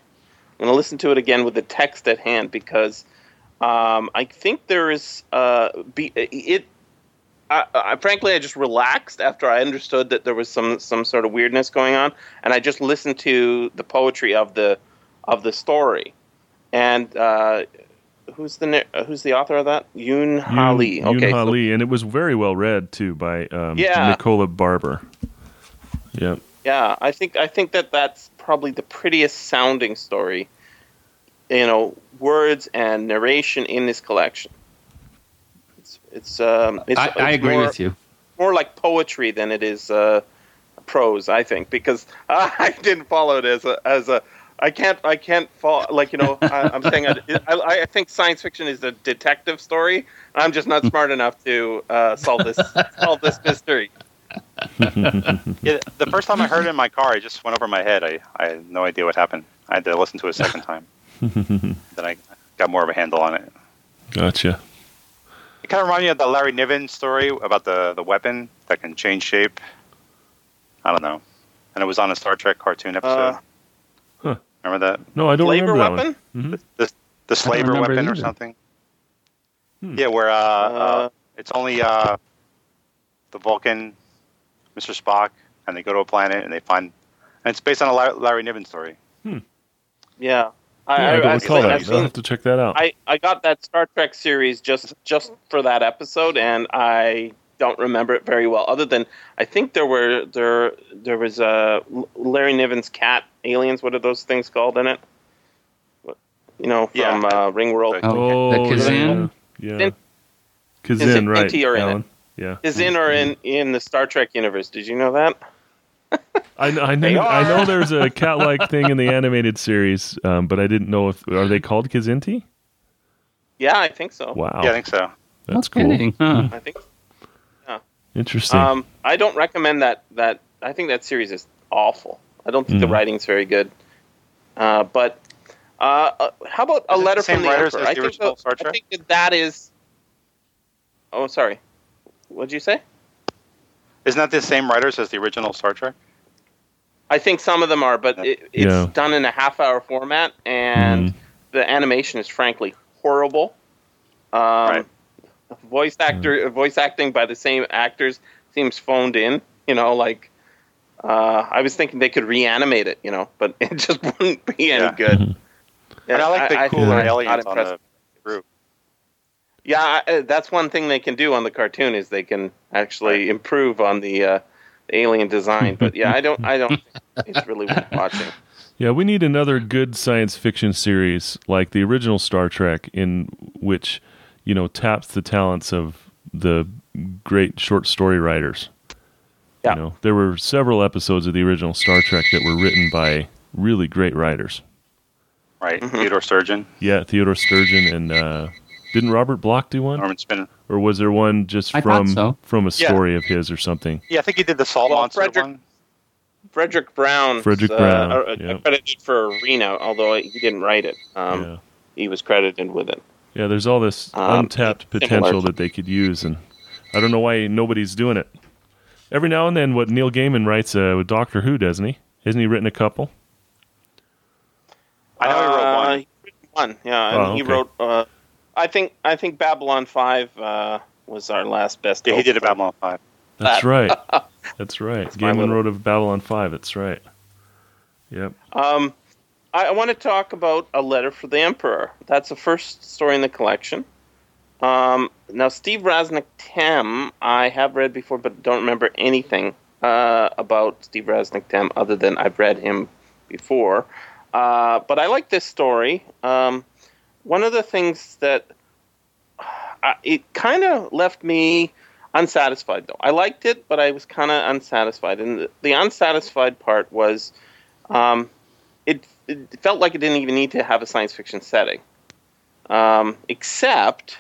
I'm gonna listen to it again with the text at hand because um, I think there is uh, be it. I, I, frankly, I just relaxed after I understood that there was some some sort of weirdness going on, and I just listened to the poetry of the of the story. And uh, who's the who's the author of that? Yoon Ha Lee. Yoon Okay, Ha so- Lee, and it was very well read too by um, Yeah. Nicola Barber. Yeah. Yeah, I think I think that that's probably the prettiest sounding story, you know, words and narration in this collection. It's it's um it's, I, I agree more, with you. More like poetry than it is uh, prose, I think, because I didn't follow it as a as a. I can't. I can't follow. Like you know, I, I'm saying. I, I, I think science fiction is a detective story. I'm just not smart enough to uh, solve this solve this mystery. Yeah, the first time I heard it in my car, it just went over my head. I, I had no idea what happened. I had to listen to it a second time. then I got more of a handle on it. Gotcha. It kind of reminded me of the Larry Niven story about the, the weapon that can change shape. I don't know. And it was on a Star Trek cartoon episode. Uh, Huh. Remember that? No, I don't Flavor remember that weapon. one. Mhm. The, the slaver weapon or something? Hmm. Yeah, where uh, uh, Uh, it's only uh, the Vulcan, Mr. Spock, and they go to a planet and they find. And it's based on a Larry, Larry Niven story. Yeah, Yeah, I, I, don't I, recall I've that. I'll have to check that out. I, I got that Star Trek series just just for that episode, and I don't remember it very well. Other than I think there were there there was uh, Larry Niven's cat aliens. What are those things called in it? You know, from Yeah. uh, Ringworld. The- oh, The yeah. Kzin? Yeah. Is Kzin, right. Inti in it? Alan. Yeah. Is in or in in the Star Trek universe? Did you know that? I, kn- I, They knew, I know there's a cat like thing in the animated series, um, but I didn't know if. Are they called Kzinti? Yeah, I think so. Wow. Yeah, I think so. That's No cool. kidding, huh? I think. Interesting. Um, I don't recommend that. That I think that series is awful. I don't think the Mhm. writing's very good. Uh, but uh, uh, how about a Is it the letter same from the writers Emperor? as I the think, original that- I think that that is oh, sorry. What did you say? Isn't that the same writers as the original Star Trek? I think some of them are, but it, it's Yeah. done in a half-hour format, and Mhm. the animation is frankly horrible. Um, Right. Voice actor, voice acting by the same actors seems phoned in. You know, like uh, I was thinking they could reanimate it. You know, but it just wouldn't be any Yeah. good. And I like the I- cooler I'm aliens on impressed. the group. Yeah, I- uh, that's one thing they can do on the cartoon is they can actually improve on the, uh, the alien design. But yeah, I don't, I don't think it's really worth watching. Yeah, we need another good science fiction series like the original Star Trek, in which you know taps the talents of the great short story writers. Yeah. You know, there were several episodes of the original Star Trek that were written by really great writers. Right. Mm-hmm. Theodore Sturgeon, Yeah, Theodore Sturgeon and uh, didn't Robert Bloch do one, Norman Spinrad. Or was there one just I from so. from a Yeah. story of his or something? Yeah, I think he did the Salt Well, Monster Fredric- one. Fredric Brown. Fredric uh, Brown, uh, yeah. credited for Arena, although he didn't write it. Um, yeah, He was credited with it. yeah. There's all this Um, untapped potential that they could use, and I don't know why nobody's doing it. Every now and then, what Neil Gaiman writes uh, with Doctor Who, doesn't he? Hasn't he written a couple? I know he wrote Uh, one. he wrote one, yeah. and Oh, He okay. wrote. I think. I think Babylon Five uh, was our last best. Yeah, he did a Babylon 5. That's right. That's right. my Gaiman little- wrote of Babylon Five. That's right. Yep. Um, I, I want to talk about a letter for the emperor. That's the first story in the collection. Um, now, Steve Rasnic Tem, I have read before, but don't remember anything uh, about Steve Rasnic Tem other than I've read him before. Uh, but I like this story. Um, one of the things that uh, it kind of left me unsatisfied, though. I liked it, but I was kind of unsatisfied. And the, the unsatisfied part was um, it, it felt like it didn't even need to have a science fiction setting, um, except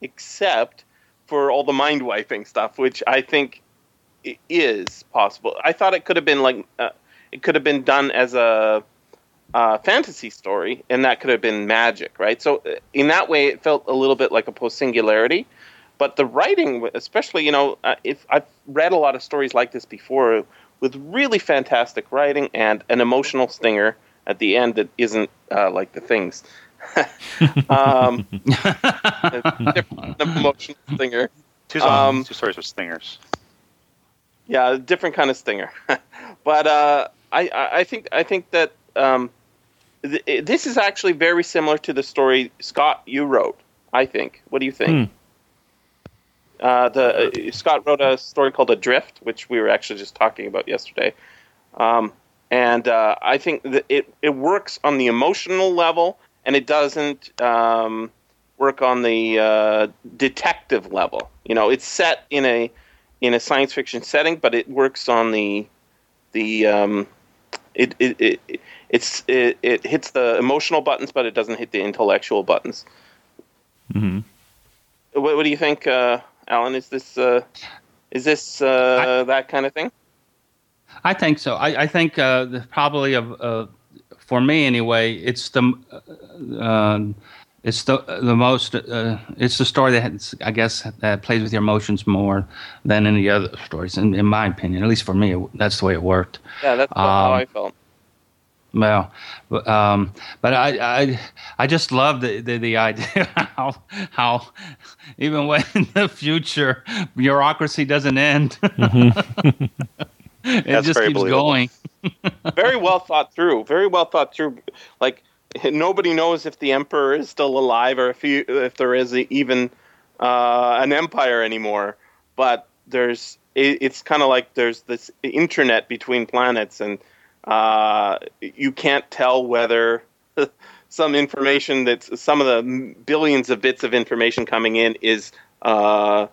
except for all the mind wiping stuff, which I think is possible. I thought it could have been like uh, it could have been done as a uh, fantasy story, and that could have been magic, right? So in that way, it felt a little bit like a post singularity. But the writing, especially, you know, uh, if I've read a lot of stories like this before, with really fantastic writing and an emotional stinger at the end that isn't uh, like the things. um, different emotional stinger. Two, Um, two stories with stingers. Yeah, a different kind of stinger. but uh, I, I I think I think that um, th- this is actually very similar to the story Scott you wrote. I think. What do you think? Uh, the uh, Scott wrote a story called Adrift, which we were actually just talking about yesterday, um, and uh, I think that it it works on the emotional level, and it doesn't um, work on the uh, detective level. You know, it's set in a in a science fiction setting, but it works on the the um, it, it, it it's it, it hits the emotional buttons, but it doesn't hit the intellectual buttons. hmm What, what do you think, uh, Alan? Is this uh, is this uh, that kind of thing? I think so. I, I think uh, the, probably of uh, for me anyway, it's the uh, um, it's the the most uh, it's the story that has, I guess that plays with your emotions more than any other stories, in, in my opinion. At least for me, it, that's the way it worked. Yeah, that's how Um, I felt. Well, but, um, but I, I, I just love the, the, the idea how, how even when in the future bureaucracy doesn't end, it That's just very keeps believable. going. very well thought through. Very well thought through. Like nobody knows if the emperor is still alive or if he, if there is even uh, an empire anymore. But there's it, it's kind of like there's this internet between planets, and uh, you can't tell whether some information that's some of the billions of bits of information coming in is. Uh,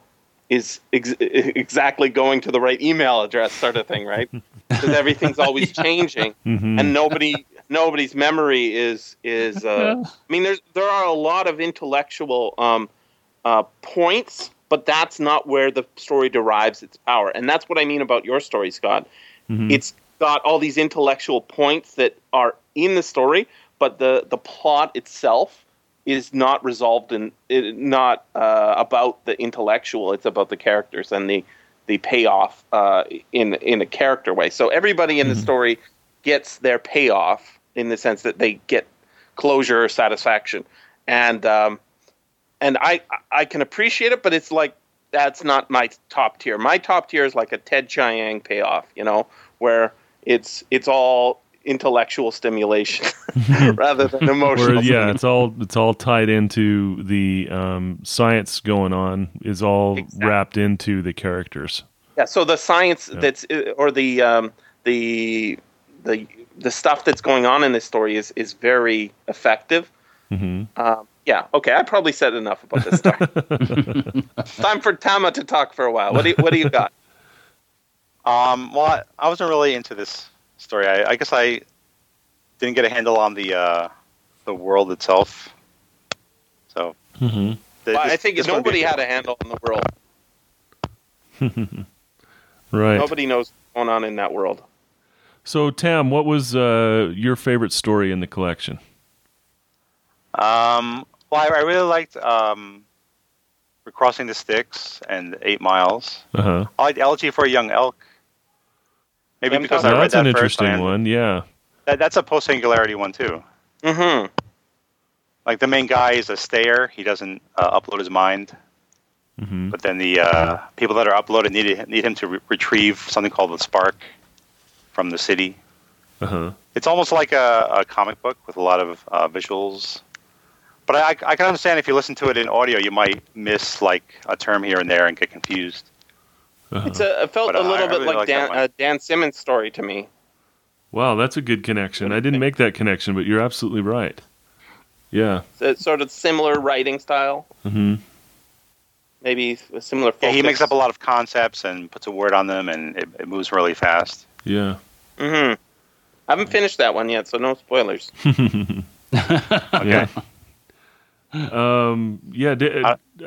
is ex- exactly going to the right email address, sort of thing, right? Because everything's always changing, hmm and nobody nobody's memory is is. Uh, I mean, there's there are a lot of intellectual um, uh, points, but that's not where the story derives its power, and that's what I mean about your story, Scott. Mhm. It's got all these intellectual points that are in the story, but the the plot itself is not resolved in it, not uh, about the intellectual. It's about the characters and the the payoff uh, in in a character way. So everybody in the story gets their payoff in the sense that they get closure or satisfaction, and um, and I I can appreciate it, but it's like that's not my top tier. My top tier is like a Ted Chiang payoff, you know, where it's it's all intellectual stimulation rather than emotional. Where, yeah, it's all it's all tied into the um, science going on is all Exactly. wrapped into the characters. Yeah, so the science that's uh, or the um, the the the stuff that's going on in this story is is very effective. hmm Um, yeah, okay, I probably said enough about this story. Time for Tama to talk for a while. What do you, what do you got? Um, well, I, I wasn't really into this story. I, I guess I didn't get a handle on the uh, the world itself. So hmm th- Well, I think this one would be- nobody had a handle on the world. Right. Nobody knows what's going on in that world. So, Tam, what was uh, your favorite story in the collection? Um, well, I, I really liked um, Recrossing the Styx and Eight Miles. Uh huh. I liked Elegy for a Young Elk. Maybe I'm because talking- I read that's that an first, interesting and one. Yeah. That, that's a post singularity one too. Mm-hmm. Like the main guy is a stayer; he doesn't uh, upload his mind. hmm But then the uh, people that are uploaded need need him to re- retrieve something called the spark from the city. Uh huh. It's almost like a, a comic book with a lot of uh, visuals. But I, I can understand if you listen to it in audio, you might miss like a term here and there and get confused. Uh-huh. It's a, it felt But, a little I bit really like like Dan, one. uh, Dan Simmons' story to me. Wow, that's a good connection. I didn't make that connection, but you're absolutely right. Yeah. It's sort of similar writing style, hmm maybe a similar. Focus. Yeah, he makes up a lot of concepts and puts a word on them, and it, it moves really fast. Yeah. Mm-hmm. I haven't finished that one yet, so no spoilers. Yeah. Um, yeah.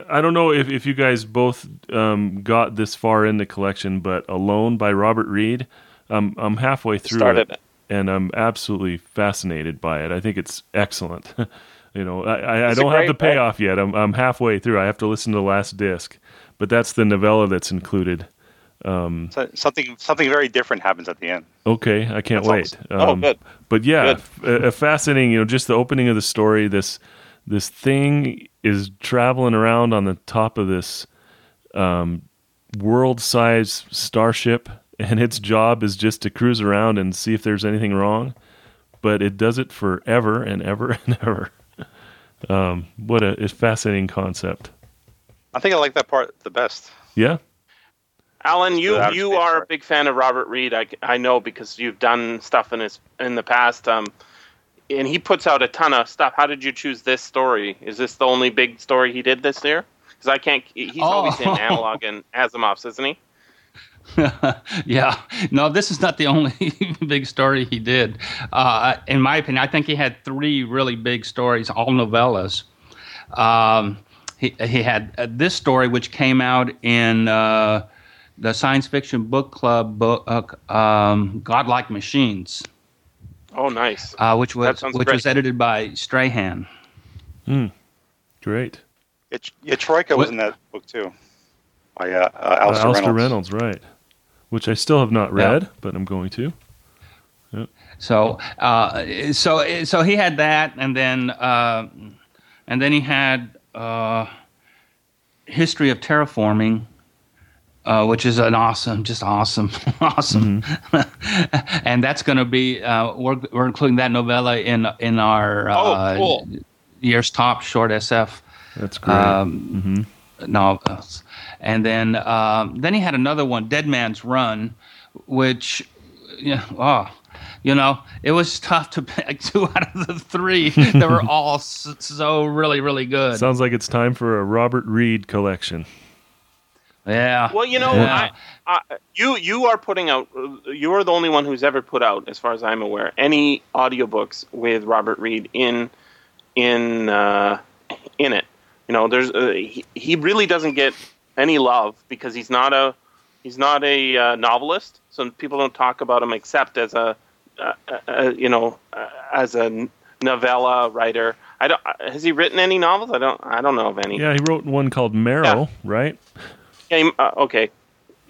I don't know if, if you guys both um, got this far in the collection, but Alone by Robert Reed, um, I'm halfway through Started it, and I'm absolutely fascinated by it. I think it's excellent. you know, I, I, don't have the great book. payoff yet. I'm, I'm halfway through. I have to listen to the last disc, but that's the novella that's included. Um, So something something very different happens at the end. Okay, I can't That's wait. awesome. Oh, Um, good. But yeah, Good. f- a fascinating. You know, just the opening of the story. This this thing is traveling around on the top of this um, world-sized starship, and its job is just to cruise around and see if there's anything wrong. But it does it forever and ever and ever. Um, what a, a fascinating concept. I think I like that part the best. Yeah. Alan, you Without you are for a big fan of Robert Reed. I, I know because you've done stuff in his in the past. Um, and he puts out a ton of stuff. How did you choose this story? Is this the only big story he did this year? Because I can't. He's always in Oh. Analog and Asimov's, isn't he? yeah, no, this is not the only big story he did. Uh, in my opinion, I think he had three really big stories, all novellas. Um, he, he had uh, this story, which came out in uh, the science fiction book club book, uh, um, Godlike Machines, Oh, nice. uh, which was which great. was edited by Strahan. Great. It, yeah, Troika was in that book too. By uh, uh, Uh, Alastair Alastair Reynolds. Reynolds, right? Which I still have not Yeah. read, but I'm going to. So, uh, so, so he had that, and then, uh, and then he had uh, history of terraforming, uh, which is an awesome, just awesome, awesome, and that's going to be uh, we're we're including that novella in in our Oh, uh, cool. year's top short SF That's great. um, mm-hmm. novels. And then um, then he had another one, Dead Man's Run, which yeah, oh, you know, it was tough to pick two out of the three. that were all so really really good. Sounds like it's time for a Robert Reed collection. Yeah. Well, you know, Yeah. I, I, you you are putting out. You are the only one who's ever put out, as far as I'm aware, any audiobooks with Robert Reed in in uh, in it. You know, there's uh, he, he really doesn't get any love because he's not a he's not a uh, novelist. So people don't talk about him except as a uh, uh, you know uh, as a novella writer. I don't. uh, Has he written any novels? I don't. I don't know of any. Yeah, he wrote one called Marrow, Yeah. right? Yeah, he- uh, okay.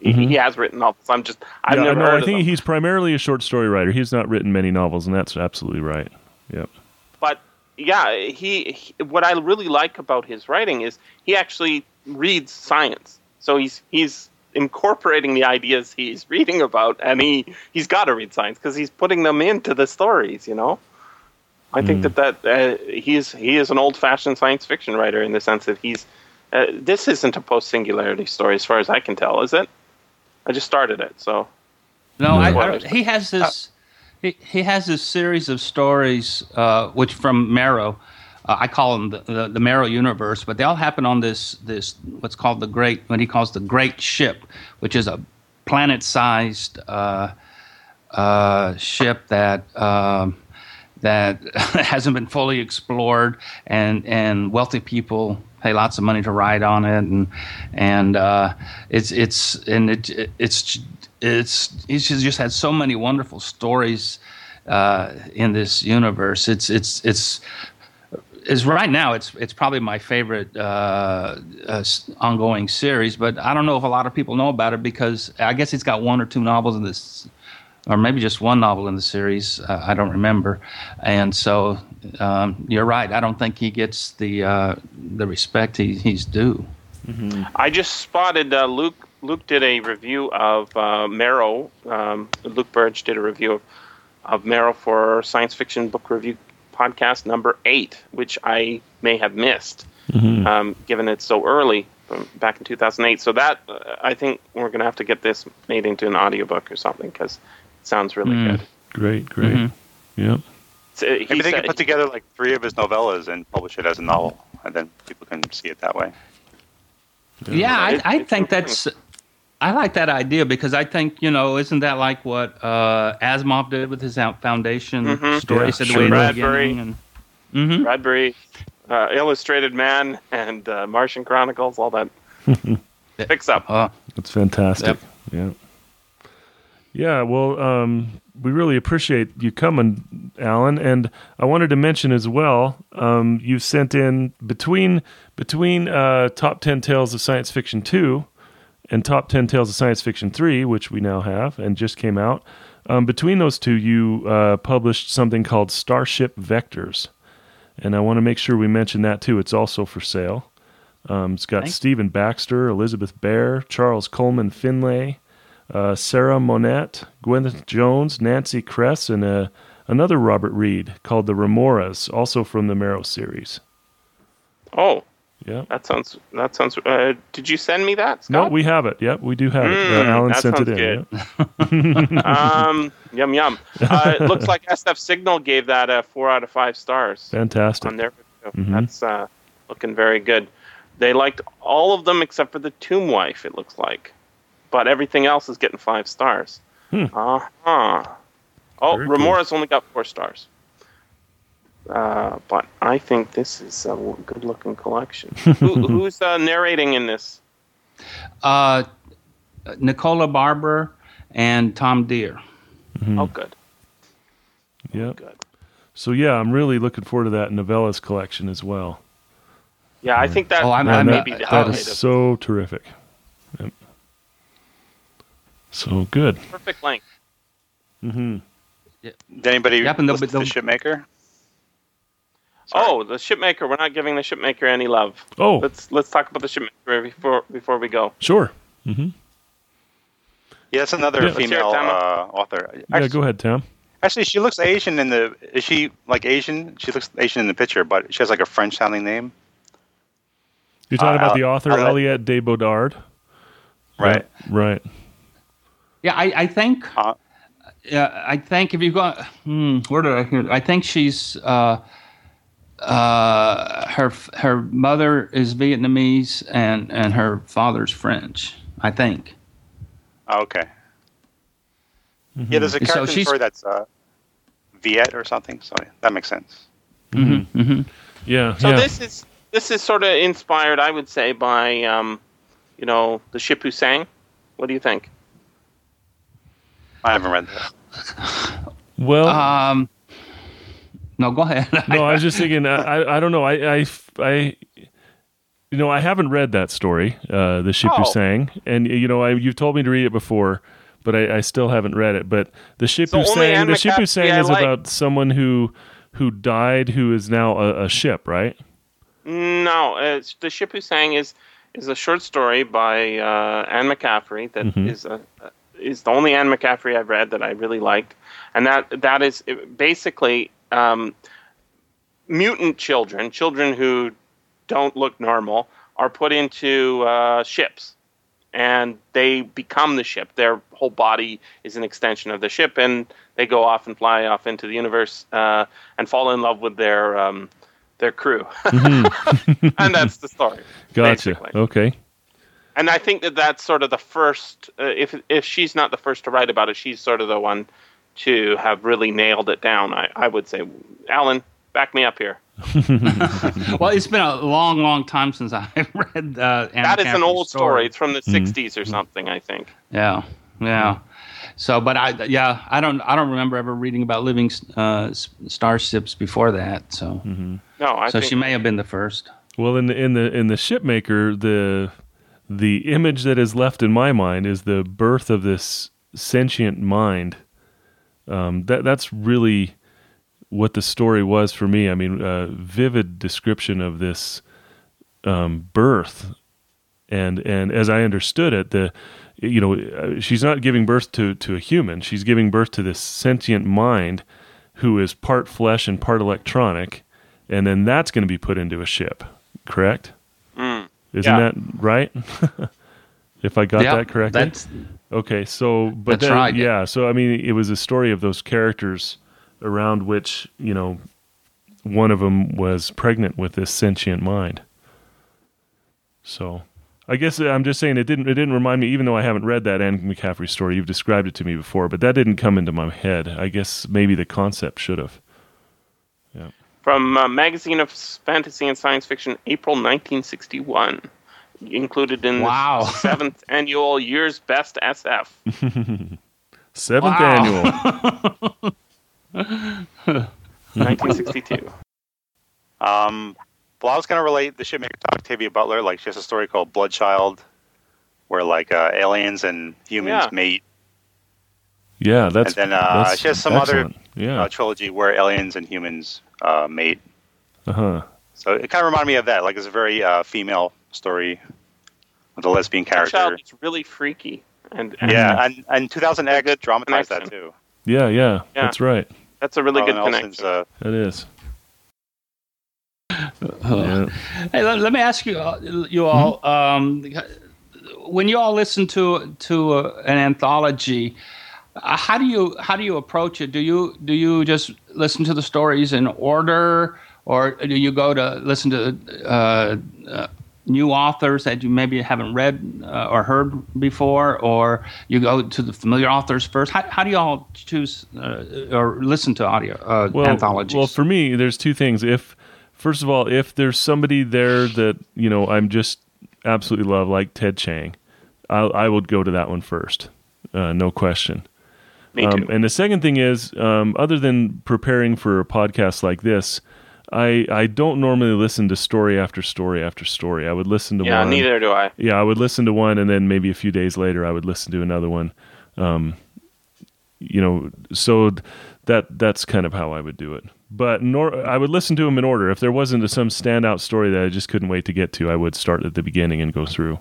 He, he has written novels. I'm just. I've yeah, never no, heard I of think he's primarily a short story writer. He's not written many novels, and that's absolutely right. Yep. but yeah, he, he. What I really like about his writing is he actually reads science. So he's he's incorporating the ideas he's reading about, and he he's got to read science because he's putting them into the stories. You know. I think that that uh, he's he is an old-fashioned science fiction writer in the sense that he's uh, this isn't a post-singularity story as far as I can tell, is it? I just started it, so No, I, I he has this. He, he has this series of stories, uh, which from Marrow, uh, I call them the, the, the Marrow universe, but they all happen on this this what's called the Great, what he calls the Great Ship, which is a planet-sized uh, uh, ship that. Um, that hasn't been fully explored, and and wealthy people pay lots of money to ride on it, and and uh, it's it's and it it's it's he's just had so many wonderful stories uh, in this universe. It's it's it's is right now it's it's probably my favorite uh, uh, ongoing series, but I don't know if a lot of people know about it because I guess it's got one or two novels in this, or maybe just one novel in the series. Uh, I don't remember, and so um, you're right. I don't think he gets the uh, the respect he, he's due. I just spotted uh, Luke. Luke did a review of uh, Marrow. Um, Luke Burrage did a review of, of Marrow for Science Fiction Book Review podcast number eight, which I may have missed, um, given it's so early from back in 2008. So that uh, I think we're going to have to get this made into an audiobook or something because it sounds really Mm. good. Great, great. Mhm. Yep. It's, uh, he Maybe they said- could put together like three of his novellas and publish it as a novel, and then people can see it that way. Yeah, It- I, I think that's. I like that idea because I think you know, isn't that like what uh, Asimov did with his out- Foundation Mhm. stories Yeah, at the sure. way at the Bradbury. beginning? And, hmm Bradbury, uh, Illustrated Man, and uh, Martian Chronicles, all that. Fix up. uh, That's fantastic. Yeah. Yeah, well, um, we really appreciate you coming, Alan, and I wanted to mention as well. Um, you sent in between between uh, top ten tales of science fiction two and top ten tales of science fiction three, which we now have and just came out. Um, between those two, you uh, published something called Starship Vectors, and I want to make sure we mention that too. It's also for sale. Um, it's got Thank- Stephen Baxter, Elizabeth Bear, Charles Coleman Finlay, uh, Sarah Monette, Gwyneth Jones, Nancy Kress, and uh, another Robert Reed called The Remoras, also from the Marrow series. Oh, Yeah. that sounds. That sounds. Uh, did you send me that? No, we have it. Yep, we do have it. Uh, Mm, Alan sent it in. good. yeah. um, yum yum. Uh, it looks like SF Signal gave that a four out of five stars Fantastic. on their review. Mhm. That's uh, looking very good. They liked all of them except for the Tomb Wife. It looks like, but everything else is getting five stars. Hmm. Uh huh. Oh, Very cool. Remora's only got four stars. Uh, but I think this is a good-looking collection. Who, who's uh, narrating in this? uh, Nicola Barber and Tom Dheere. Hmm. Oh, good, Yep. good. So yeah, I'm really looking forward to that novellas collection as well. Yeah, I think that, Oh, I'm- that Man, may that, be the that highlight is of so terrific. Yep. So good. perfect length. Mm-hmm. Yeah. Did anybody Yep, and the- listen to the- the shipmaker? Oh, the shipmaker. We're not giving the shipmaker any love. Oh, Let's let's talk about the shipmaker before before we go. sure. Mm-hmm. Yeah, that's another Yeah. Let's it, female uh, author. Yeah, go ahead, Tam. actually, she looks Asian in the. Is she like Asian? She looks Asian in the picture, but she has like a French sounding name. You're talking Uh, about the author Aliette de Bodard. Right. Right. Yeah, I, I think. Uh, Yeah, I think if you go, hmm, where did I hear? I think she's uh, uh, her her mother is Vietnamese and and her father's French. I think. oh, okay. Yeah, there's a So character in she's- her that's uh, Viet or something. So yeah, that makes sense. Mm-hmm. Mm-hmm. Yeah. So yeah. this is this is sort of inspired, I would say, by um, you know, the ship who sang. What do you think? I haven't read that. well, Um, No, go ahead. no, I was just thinking. I, I, I don't know. I, I, I, you know, I haven't read that story, uh, the ship Oh. you sang, and you know, I, you've told me to read it before, but I, I still haven't read it. But the ship So you only sang, the ship you McCaffrey sang I is like. about someone who who died, who is now a, a ship, right? No, it's, the ship who sang is is a short story by uh, Anne McCaffrey that is Mhm. a, is the only Anne McCaffrey I've read that I really liked, and that that is basically um, mutant children, children who don't look normal, are put into uh, ships, and they become the ship. Their whole body is an extension of the ship, and they go off and fly off into the universe uh, and fall in love with their um, their crew, and that's the story. Gotcha. basically. Okay. And I think that that's sort of the first. Uh, if if she's not the first to write about it, she's sort of the one to have really nailed it down. I, I would say, Alan, back me up here. well, it's been a long, long time since I read uh, Anne that is an old story. It's from the Mhm. '60s or something, I think. Yeah, yeah. So, but I, yeah, I don't, I don't remember ever reading about living uh, starships before that. So, No, I so think she may have been the first. Well, in the in the in the shipmaker, the the image that is left in my mind is the birth of this sentient mind. Um, that that's really what the story was for me. I mean, a vivid description of this um, birth, and and as I understood it, the you know uh, she's not giving birth to to a human; she's giving birth to this sentient mind who is part flesh and part electronic, and then that's going to be put into a ship. Correct? Isn't Yeah. that right? if I got Yeah, that correctly. That's Okay, so but then, right. Yeah, so I mean, it was a story of those characters around which you know one of them was pregnant with this sentient mind. So I guess uh, I'm just saying it didn't it didn't remind me, even though I haven't read that Anne McCaffrey story. You've described it to me before, but that didn't come into my head. I guess maybe the concept should have. From uh, Magazine of Fantasy and Science Fiction, April 1961, included in Wow. the seventh annual Year's Best SF. Seventh annual. 1962. Um, well, I was going to relate the shipmaker to Octavia Butler. Like, she has a story called Bloodchild, where like uh, aliens and humans Yeah. mate. Yeah, that's. and then uh, that's she has some other. Yeah. uh, trilogy where aliens and humans uh, mate. Uh huh. So it kind of reminded me of that. Like, it's a very uh, female story with a lesbian character. Child is really freaky. And, and Yeah, and and 2000X Good dramatized that too. Yeah, yeah, Yeah. That's right. that's a really good Nelson's, connection. uh, That is. Uh, Yeah. Hey, let, let me ask you, uh, you all, um, when you all listen to to uh, an anthology, uh, how do you how do you approach it? Do you do you just listen to the stories in order, or do you go to listen to uh, uh, new authors that you maybe haven't read uh, or heard before, or you go to the familiar authors first? How, how do you all choose uh, or listen to audio uh, well, anthologies? Well, for me, there's two things. If first of all, if there's somebody there that you know I'm just absolutely love, like Ted Chiang, I, I would go to that one first, uh, no question. Me too. Um, and the second thing is, um, other than preparing for a podcast like this, I I don't normally listen to story after story after story. I would listen to yeah, one. neither do I. Yeah, I would listen to one, and then maybe a few days later, I would listen to another one. Um, you know, so that that's kind of how I would do it. But nor I would listen to them in order. If there wasn't some standout story that I just couldn't wait to get to, I would start at the beginning and go through.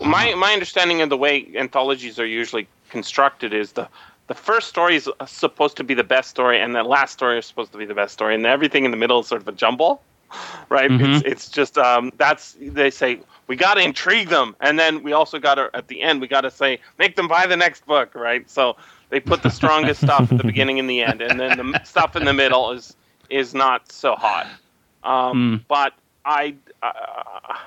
My my understanding of the way anthologies are usually constructed is the the first story is supposed to be the best story, and the last story is supposed to be the best story, and everything in the middle is sort of a jumble, right? Mhm. It's it's just um, that's they say we got to intrigue them, and then we also got to at the end we got to say make them buy the next book, right? So they put the strongest stuff at the beginning and the end, and then the stuff in the middle is is not so hot. Um, But I uh,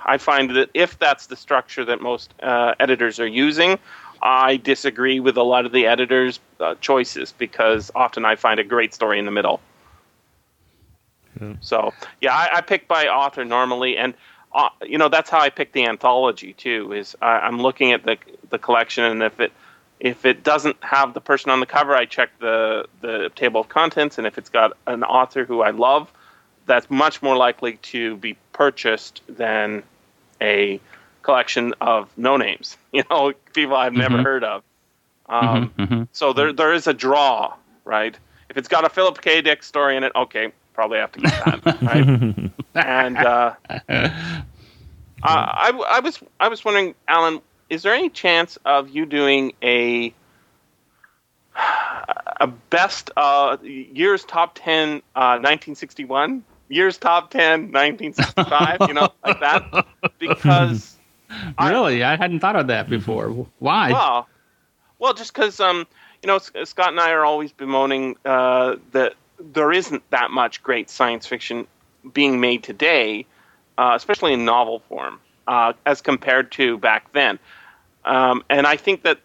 I find that if that's the structure that most uh, editors are using, I disagree with a lot of the editors' uh, choices because often I find a great story in the middle. So yeah, I, I pick by author normally, and uh, you know that's how I pick the anthology too. Is I, I'm looking at the the collection, and if it if it doesn't have the person on the cover, I check the the table of contents, and if it's got an author who I love, that's much more likely to be purchased than a collection of no names. You know, people I've never Mhm. heard of. Um, Mhm. So there there is a draw, right? If it's got a Philip K. Dick story in it, okay, probably have to get that, right? and uh, uh, I, I was I was wondering, Alan, is there any chance of you doing a a best uh, years top 10 uh, 1961 years top 10 1965 you know like that because I- really, I hadn't thought of that before. Why? well well just because um you know scott and i are always bemoaning uh, that there isn't that much great science fiction being made today uh, especially in novel form uh, as compared to back then um, and i think that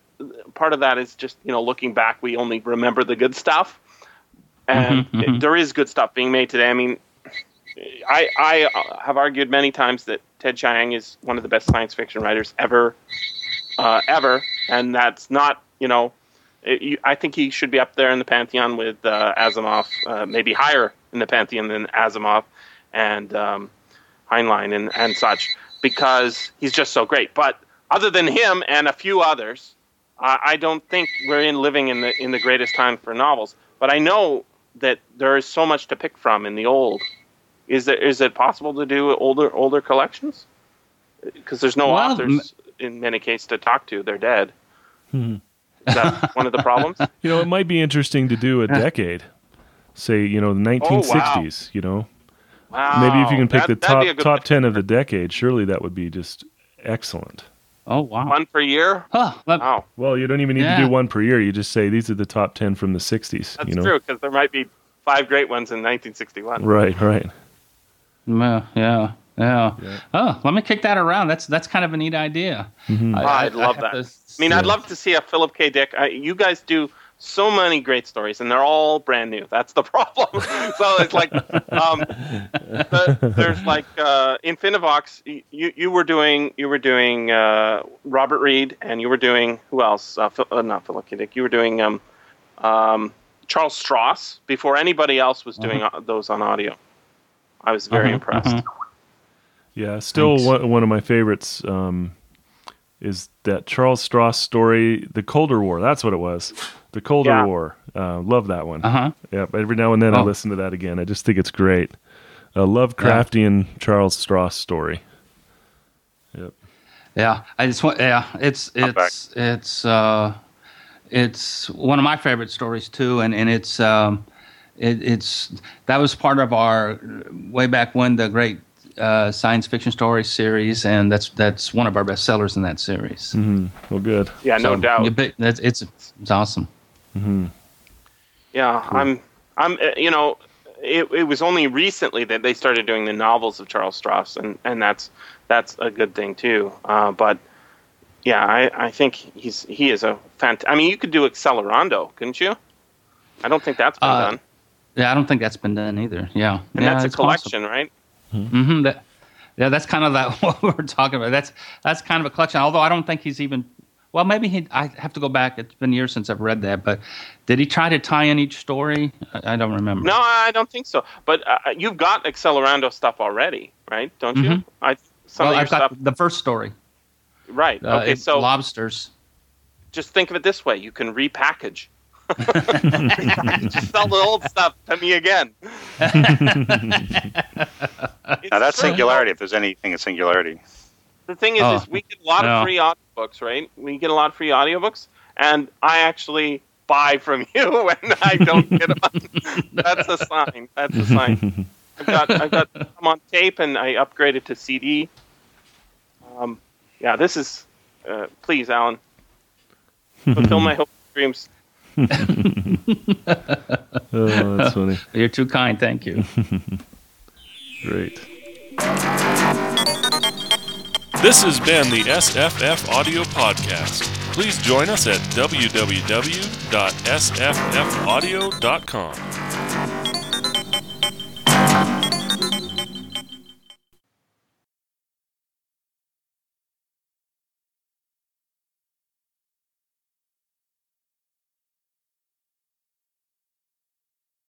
part of that is just you know looking back we only remember the good stuff and Mhm, mhm. it- there is good stuff being made today i mean I, I uh, have argued many times that Ted Chiang is one of the best science fiction writers ever, uh, ever, and that's not you know, it, you, I think he should be up there in the pantheon with uh, Asimov, uh, maybe higher in the pantheon than Asimov and um, Heinlein and, and such, because he's just so great. But other than him and a few others, I, I don't think we're in living in the in the greatest time for novels. But I know that there is so much to pick from in the old. Is there is it possible to do older older collections? Because there's no Well, authors in many cases to talk to; they're dead. Hmm. Is that one of the problems? You know, it might be interesting to do a decade. Say, you know, the 1960s, you know. Wow. Maybe if you can pick That- the that'd top be top 10 of the decade, surely that would be just excellent. Oh wow. one per year. Huh, let- Wow, Well, you don't even need Yeah. to do one per year. You just say these are the top 10 from the 60s, that's you know. true because there might be five great ones in 1961. Right, right. Yeah, yeah, yeah. Yeah. Oh, let me kick that around. That's that's kind of a neat idea. Mhm. I'd love have that. to I mean, Yeah. I'd love to see a Philip K. Dick. I, you guys do so many great stories, and they're all brand new. That's the problem. so it's like, um, the, there's like uh, Infinivox. You you were doing you were doing uh, Robert Reed, and you were doing who else? Uh, Phil, uh, not Philip K. Dick. You were doing um, um, Charles Stross before anybody else was doing uh those on audio. I was very Uh-huh, impressed. uh-huh. Yeah, still Thanks. one, one of my favorites um, is that Charles Stross story, The Colder War. That's what it was. The Colder Yeah. War. Uh, love that one. Uh-huh. Yep. Every now and then I Oh. listen to that again. I just think it's great. A Lovecraftian Charles Stross story. Yep. Yeah, I just want. Yeah, it's it's it's uh, it's one of my favorite stories too, and and it's um, it, it's that was part of our way back when the great uh, science fiction story series, and that's that's one of our best sellers in that series. hmm Well, good. Yeah, no doubt. you bet- That's it's it's awesome. hmm Yeah, I'm. I'm. uh, You know, it, it was only recently that they started doing the novels of Charles Stross, and, and that's that's a good thing too. Uh, but yeah, I, I think he's he is a fant. I mean, you could do Accelerando, couldn't you? I don't think that's been Uh, done, Yeah, I don't think that's been done either. Yeah, and yeah, that's a it's possible. collection, right? hmm that, yeah, that's kind of that what we're talking about. That's that's kind of a collection. Although I don't think he's even. Well, maybe he. I have to go back. It's been years since I've read that. But did he try to tie in each story? I, I don't remember. No, I don't think so. But uh, you've got Accelerando stuff already, right? Don't you? Mhm. I some well, of your I've got stuff, the first story. right? Uh, okay, it's so lobsters. just think of it this way: you can repackage. Just sell the old stuff to me again. Now that's true. singularity. If there's anything in singularity, The thing is, Oh. is we get a lot Yeah. of free audiobooks, right? We get a lot of free audiobooks, and I actually buy from you when I don't get them. That's a sign. That's a sign. I've got I've got some on tape, and I upgraded to CD. Um, yeah, this is. Uh, please, Allan, fulfill my hopes and dreams. Oh, that's funny. You're too kind. Thank you. Great. This has been the SFF Audio Podcast. Please join us at www.sffaudio.com.